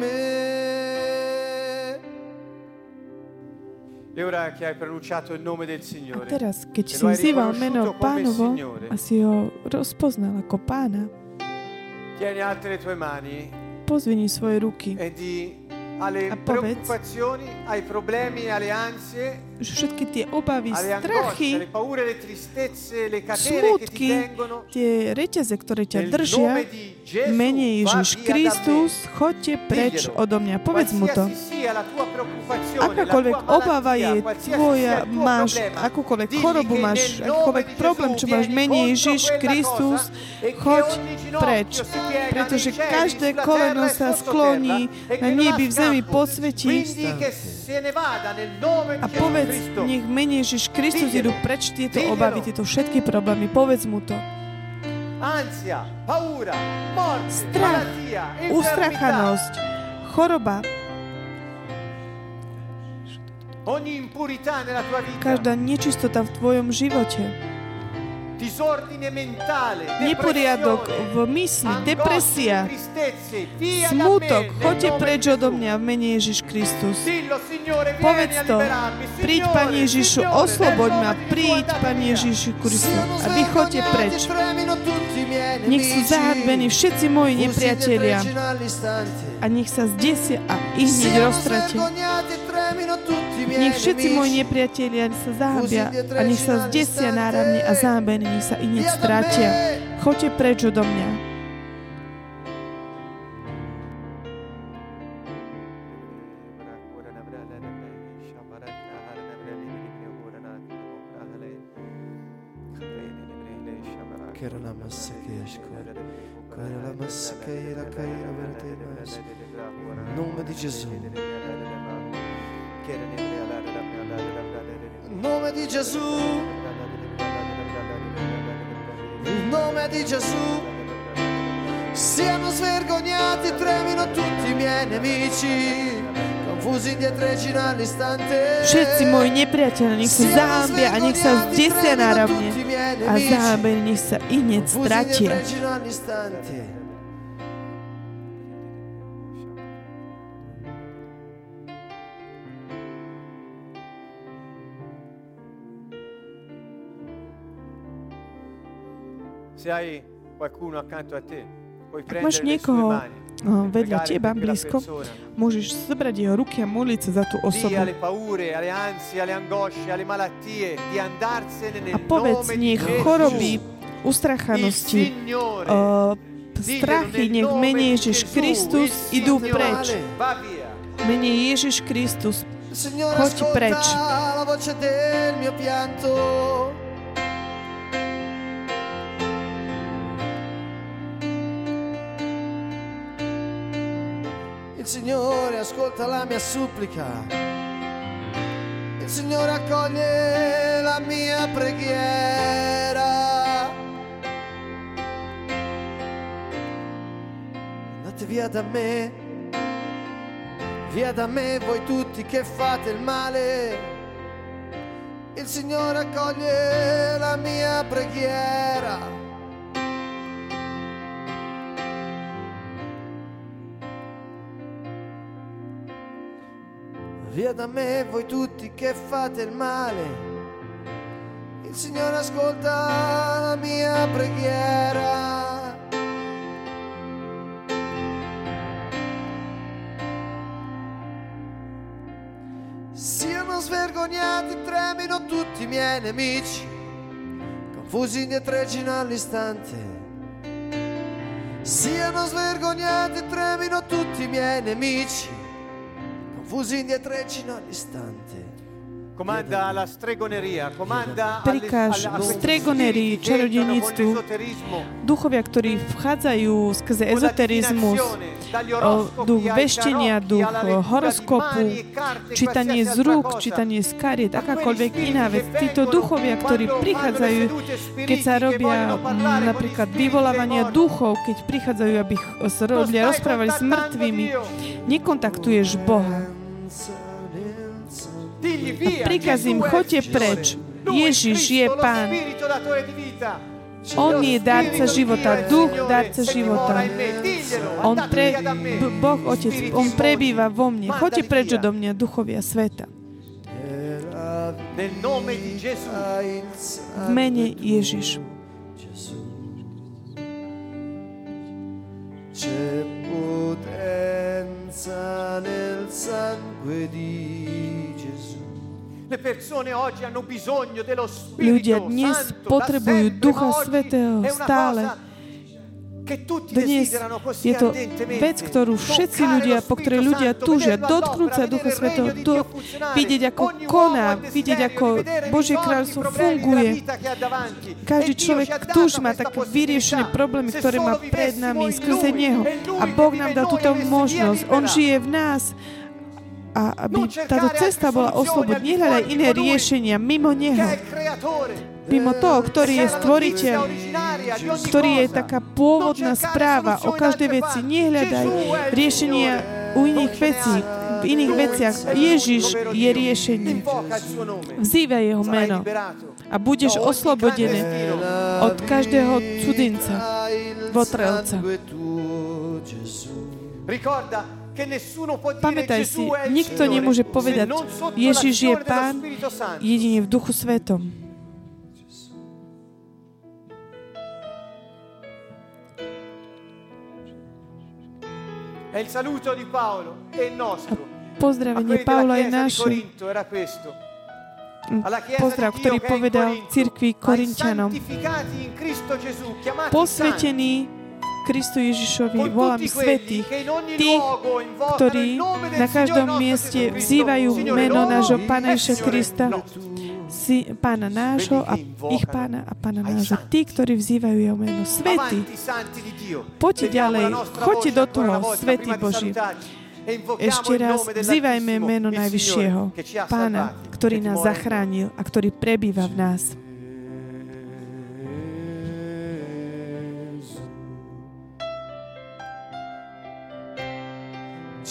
A Signore, teraz, keď e si lo hai vzýval riconosciuto meno come pánovo Signore, a si ho rozpoznal ako pána, tieni alte le tue mani pozvini svoje ruky. e di alle A povedz. preoccupazioni, ai problemi, alle ansie, Že všetky tie obavy, strachy, smutky, tie reťaze, ktoré ťa držia, nome di Gesù, mene va Ježiš Kristus, me. choďte preč odo mňa. Povedz mu to. Akákoľvek obava je tvoja, máš, akúkoľvek chorobu máš, akúkoľvek problém, čo máš v vieni mene contro Ježiš Kristus, e choď preč. Pretože cieli, každé koleno e sa skloní e na nebi, v zemi, podsvetí. A povedz, nech mene Ježiš Kristus idú preč tieto obavy, tieto všetky problémy. Povedz mu to. Strach, ustrachanosť, choroba, každá nečistota v tvojom živote, neporiadok v mysli, depresia, smutok, choďte preč odo mňa v mene Ježiš Kristus. Povedz to. Príď, Pane Ježišu, osloboď ma. Príď, via. Ježišu Kristus. A vy choďte preč. Nech sú zahadbení všetci moji nepriatelia a nech sa zdesia a ich hneď roztratia. Nech všetci moji nepriatelia sa zahambia a nech sa zdesia náramne a zahambení, nech sa i hneď via da stratia. Choďte preč odo mňa. Nome di Gesù. Nome di Gesù. Il nome di Gesù. Siano svergognati e tremino tutti i miei nemici, confusi indietreggino all'istante. Všetci moji nepriatelia, nech sa zahambia a nech sa zdesia náramne a zahambení, nech sa i hneď stratia. Prendere máš niekoho, no, e vedľa teba, blízko, môžeš zobrať jeho ruky a modliť sa za tú osobu. A povedz, nech choroby, ustrachanosti, uh, strachy, nech mene Ježiš Kristus idú preč. Mene Ježiš Kristus. Ascolta preč. Signore ascolta la mia supplica. Il Signore accoglie la mia preghiera. Andate via da me, via da me voi tutti che fate il male. Il Signore accoglie la mia preghiera. Via da me voi tutti che fate il male. Il Signore ascolta la mia preghiera. Siano svergognati, tremino tutti i miei nemici, confusi indietreggino all'istante. Siano svergognati, tremino tutti i miei nemici, fusi indietreggino all'istante. Comanda alla stregoneria, comanda Prikáž stregonerii, čarodeníctvu, duchovia, ktorí vchádzajú skrze ezoterizmus, duch veštenia, duch horoskopu, čítanie z rúk, čítanie z kariet, akákoľvek iná vec. Títo duchovia, ktorí prichádzajú, keď sa robia napríklad vyvolávania duchov, keď prichádzajú, aby sa robia, rozprávali s mŕtvými, nekontaktuješ Boha prikaz im, choďte preč. Ježiš je Pán. On je darca života, duch darca života. On pre, Boh Otec, On prebýva vo mne. Choďte preč do mňa, duchovia sveta. V mene Ježiš. C'è potenza nel sangue di Ľudia dnes potrebujú Ducha Svetého stále. Dnes je to vec, ktorú všetci ľudia, po ktorej ľudia túžia, dotknúť sa Ducha Svetého, do, vidieť, ako koná, vidieť, ako Božie kráľstvo funguje. Každý človek túži má také vyriešené problémy, ktoré má pred nami skrze Neho. A Boh nám dal túto možnosť. On žije v nás. A aby táto cesta bola oslobod, nehľadaj iné riešenia mimo Neho. Mimo toho, ktorý je stvoriteľ, ktorý je taká pôvodná správa o každej veci. Nehľadaj riešenia u iných vecí, v iných veciach. Ježiš je riešenie. Vzývaj jeho meno a budeš oslobodený od každého cudzinca, votrelca. Pamätaj si, nikto nemôže povedať, Ježiš je Pán jedine v Duchu Svetom. E pozdravenie Paula je naše. Pozdrav, ktorý povedal cirkvi Korintianom. Posvetení Kristu Ježišovi volám svetých, tých, ktorí na každom mieste vzývajú meno nášho Pána Ježiša Krista, si, pána nášho a ich pána a pána nášho. Tí, ktorí vzývajú jeho meno. Svetý. Poďte ďalej. Choďte do toho, Svetý Boží. Ešte raz vzývajme meno Najvyššieho, Pána, ktorý nás zachránil a ktorý prebýva v nás.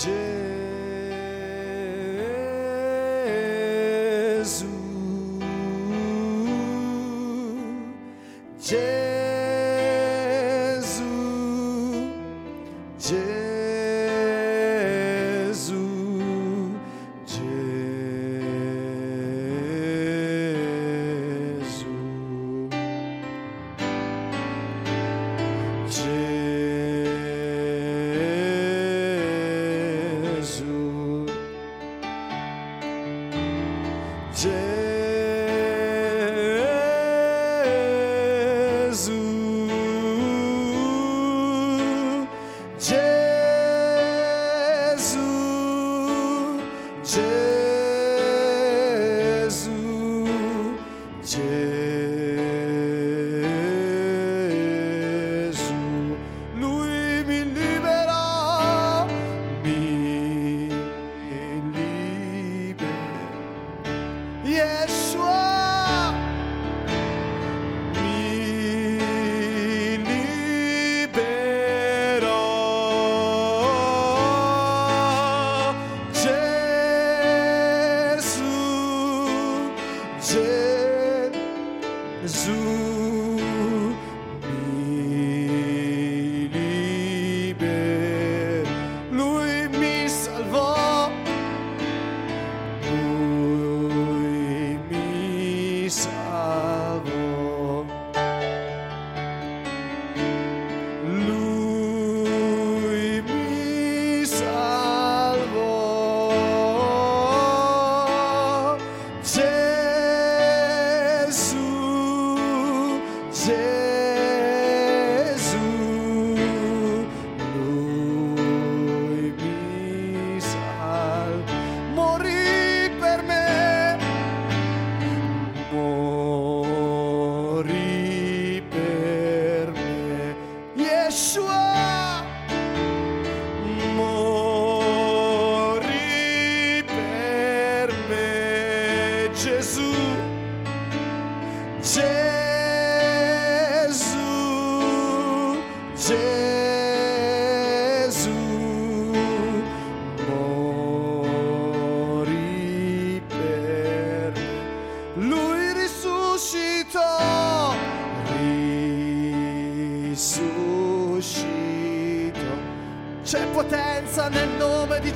Jesus.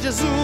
Nome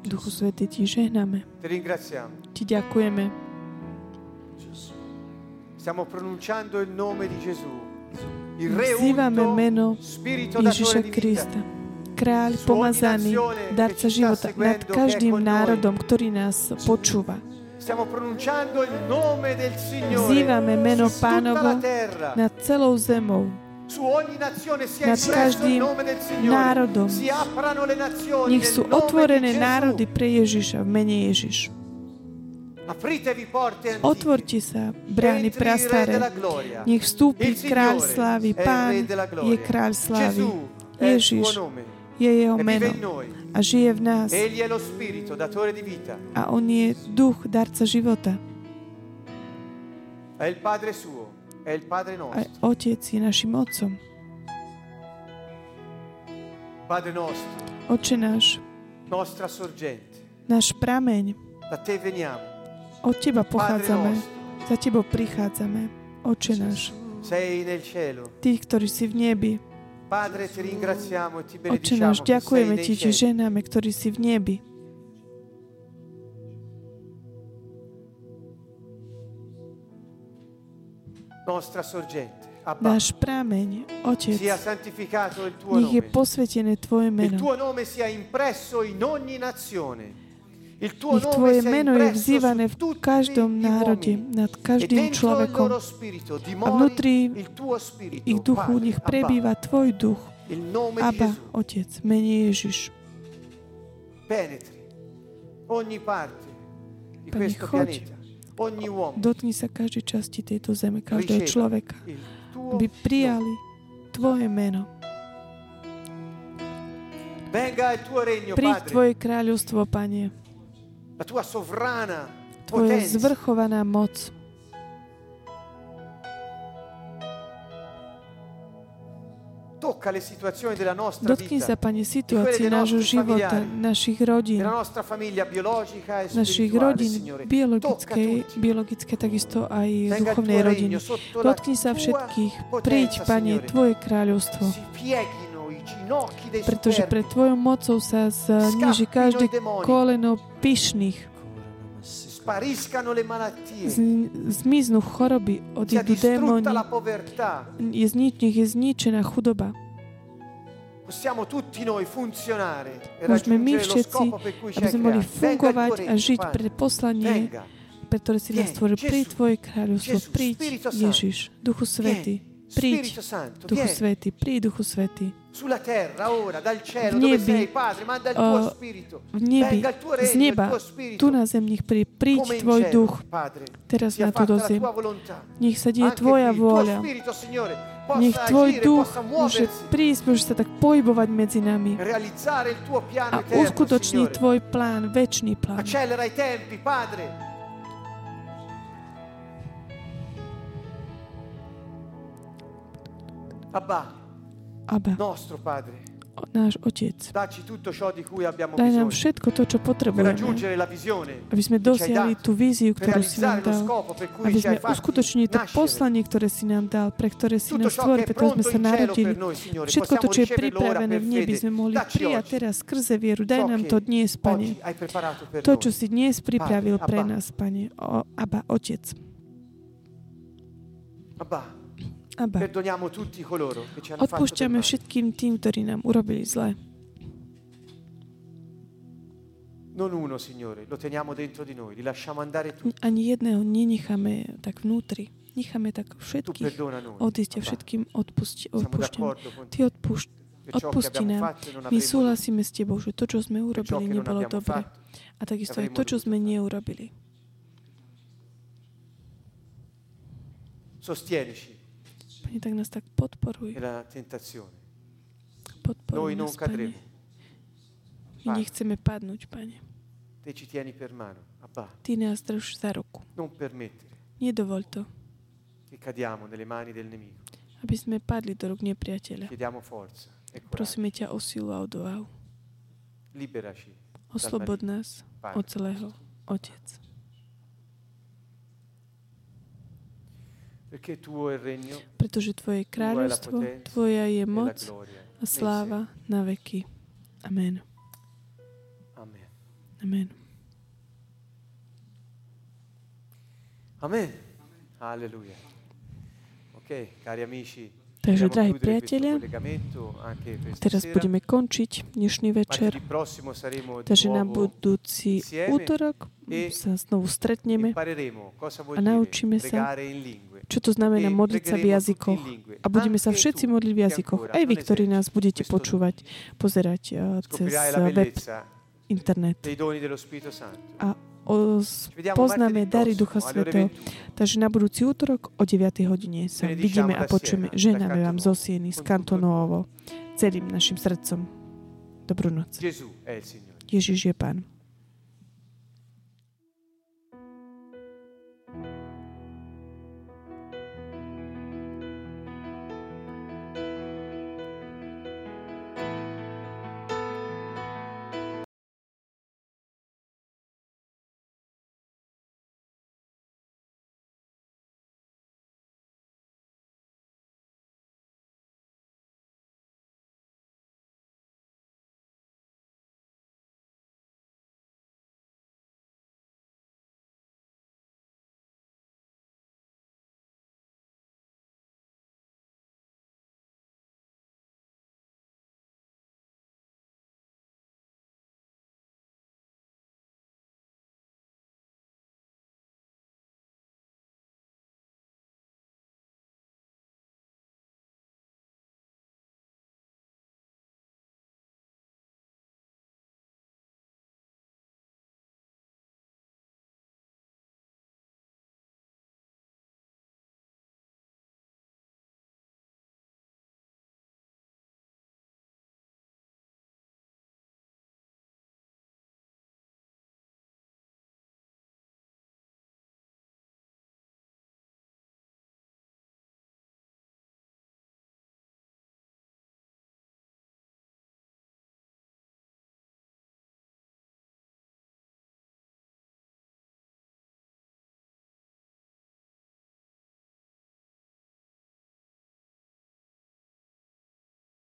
Duchu Svety, ti žehname. ti ringraziamo. Ti ďakujeme. Stiamo pronunciando il nome di Gesù, il Re Vzývame meno Ježiša. Krista. Kráľ pomazaný, darca života nad každým národom, ktorý nás počúva. Stiamo pronunciando il nome del Signore Vzývame meno Pánovo nad celou zemou. Nad každým národom. Nech sú otvorené národy pre Ježiša v mene Ježiš. Otvorte sa, brány Entri il Re prastaré. della gloria. Nech vstúpi kráľ slávy. Pán je kráľ slávy. Ježiš je jeho E meno a žije v nás. A on je duch, darca života. A otec je našim otcom. Oče náš, náš prameň, od teba pochádzame, za tebou prichádzame. Oče náš, ty, ktorý si v nebi. E Oče benediciamo náš, ďakujeme ti, cieli. ženáme, ktorý si v nebi. Náš prameň, Otec, nech je posvetené Tvoje meno. Nech Tvoje meno je vzývané v každom národe, nad E každým il človekom. A vnútri ich duchu nech prebýva Tvoj duch. Abba, Otec, mene Ježiš. penetri ogni parte di Pane, questo choď. pianeta. Dotkni sa každej časti tejto zeme, každého človeka, aby prijali Tvoje meno. Príď Tvoje kráľovstvo, Pane, Tvoja zvrchovaná moc. Dotkni sa, Pane, situácie nášho života, našich rodín, e našich rodín, biologické, biologické takisto aj duchovnej rodiny. Dotkni sa všetkých. Príď, Pane. Tvoje kráľovstvo. Pretože pred Tvojou mocou sa zniží Scappino každé koleno pyšných. Z- zmiznú choroby, odídu démoni, je nech je zničená chudoba. Possiamo tutti noi funzionare e Môžeme my všetci, aby sme mohli fungovať a žiť pre poslanie, pre ktoré si nás stvoril. Príď. Tvoje kráľovstvo, príď. Ježiš, Duchu Svety, príď, Duchu Svety, príď Duchu Svety. cielo, V nebi, spirito. V nebi, z neba, tu na zem nech príď, príď Tvoj duch, teraz na túto zem. Nech sa deje Tvoja vôľa. Nech Tvoj duch môže prísť, môže sa tak pohybovať medzi nami a Signore. Tvoj plán, väčší plán. Abba, Abba, nostro Padre, náš Otec, daj nám všetko to, čo potrebujeme, raggiungere la visione aby sme dosiahli tú víziu, ktorú si nám dal, aby sme uskutočnili to poslanie, ktoré si nám dal, pre ktoré si nás stvoril, preto sme sa narodili. Všetko to, čo je pripravené v nebi, sme mohli prijať teraz skrze vieru. Daj nám to dnes, Pane. To, čo si dnes pripravil pre nás, Pane. O, Abba, Otec. Abba, Abba. perdoniamo tutti coloro che ci hanno fatto del Odpúšťame všetkým tým, ktorí nám urobili zle. Non uno, Signore, lo teniamo dentro di noi, li lasciamo andare tutti. Ani jedného nenecháme tak vnútri. Necháme tak všetkých odísť a všetkým odpusti, odpúšťame. Ty odpúšť, odpusti nám. My súhlasíme s Tebou, že to, čo sme urobili, nebolo dobre. A takisto aj to, čo sme neurobili. Sostienici Pane, tak nás tak podporuj. Podporuj Noi non nás, Pane. My nechceme padnúť, Pane. Te ci tieni per mano. Abba, Ty nás drž za ruku. non permettere Nedovol to, che cadiamo nelle mani del nemico. aby sme padli do rúk nepriateľa. Chiediamo forza e coraggio. Prosíme ťa o silu a odvahu. Liberaci Oslobod nás od celého. Otec. Pretože Tvoje kráľovstvo, Tvoja je moc a sláva na veky. Amen. Amen. Amen. Amen. Alleluia. Ok, cari amici. Takže, drahí priatelia, teraz budeme končiť dnešný večer. Takže na budúci útorok e sa znovu stretneme. a naučíme sa. Čo to znamená E modliť sa v jazykoch. A budeme sa všetci modliť v jazykoch. Aj vy, ktorí nás budete počúvať, pozerať uh, cez la web, internet. A poznáme dary Ducha Svetého. 21. Takže na budúci útorok o 9. hodine sa vidíme a počujeme. Ženáme vám Cantonovo, zo Sieny, z Kantonovo, celým našim srdcom. Dobrú noc. Ježiš je Pán.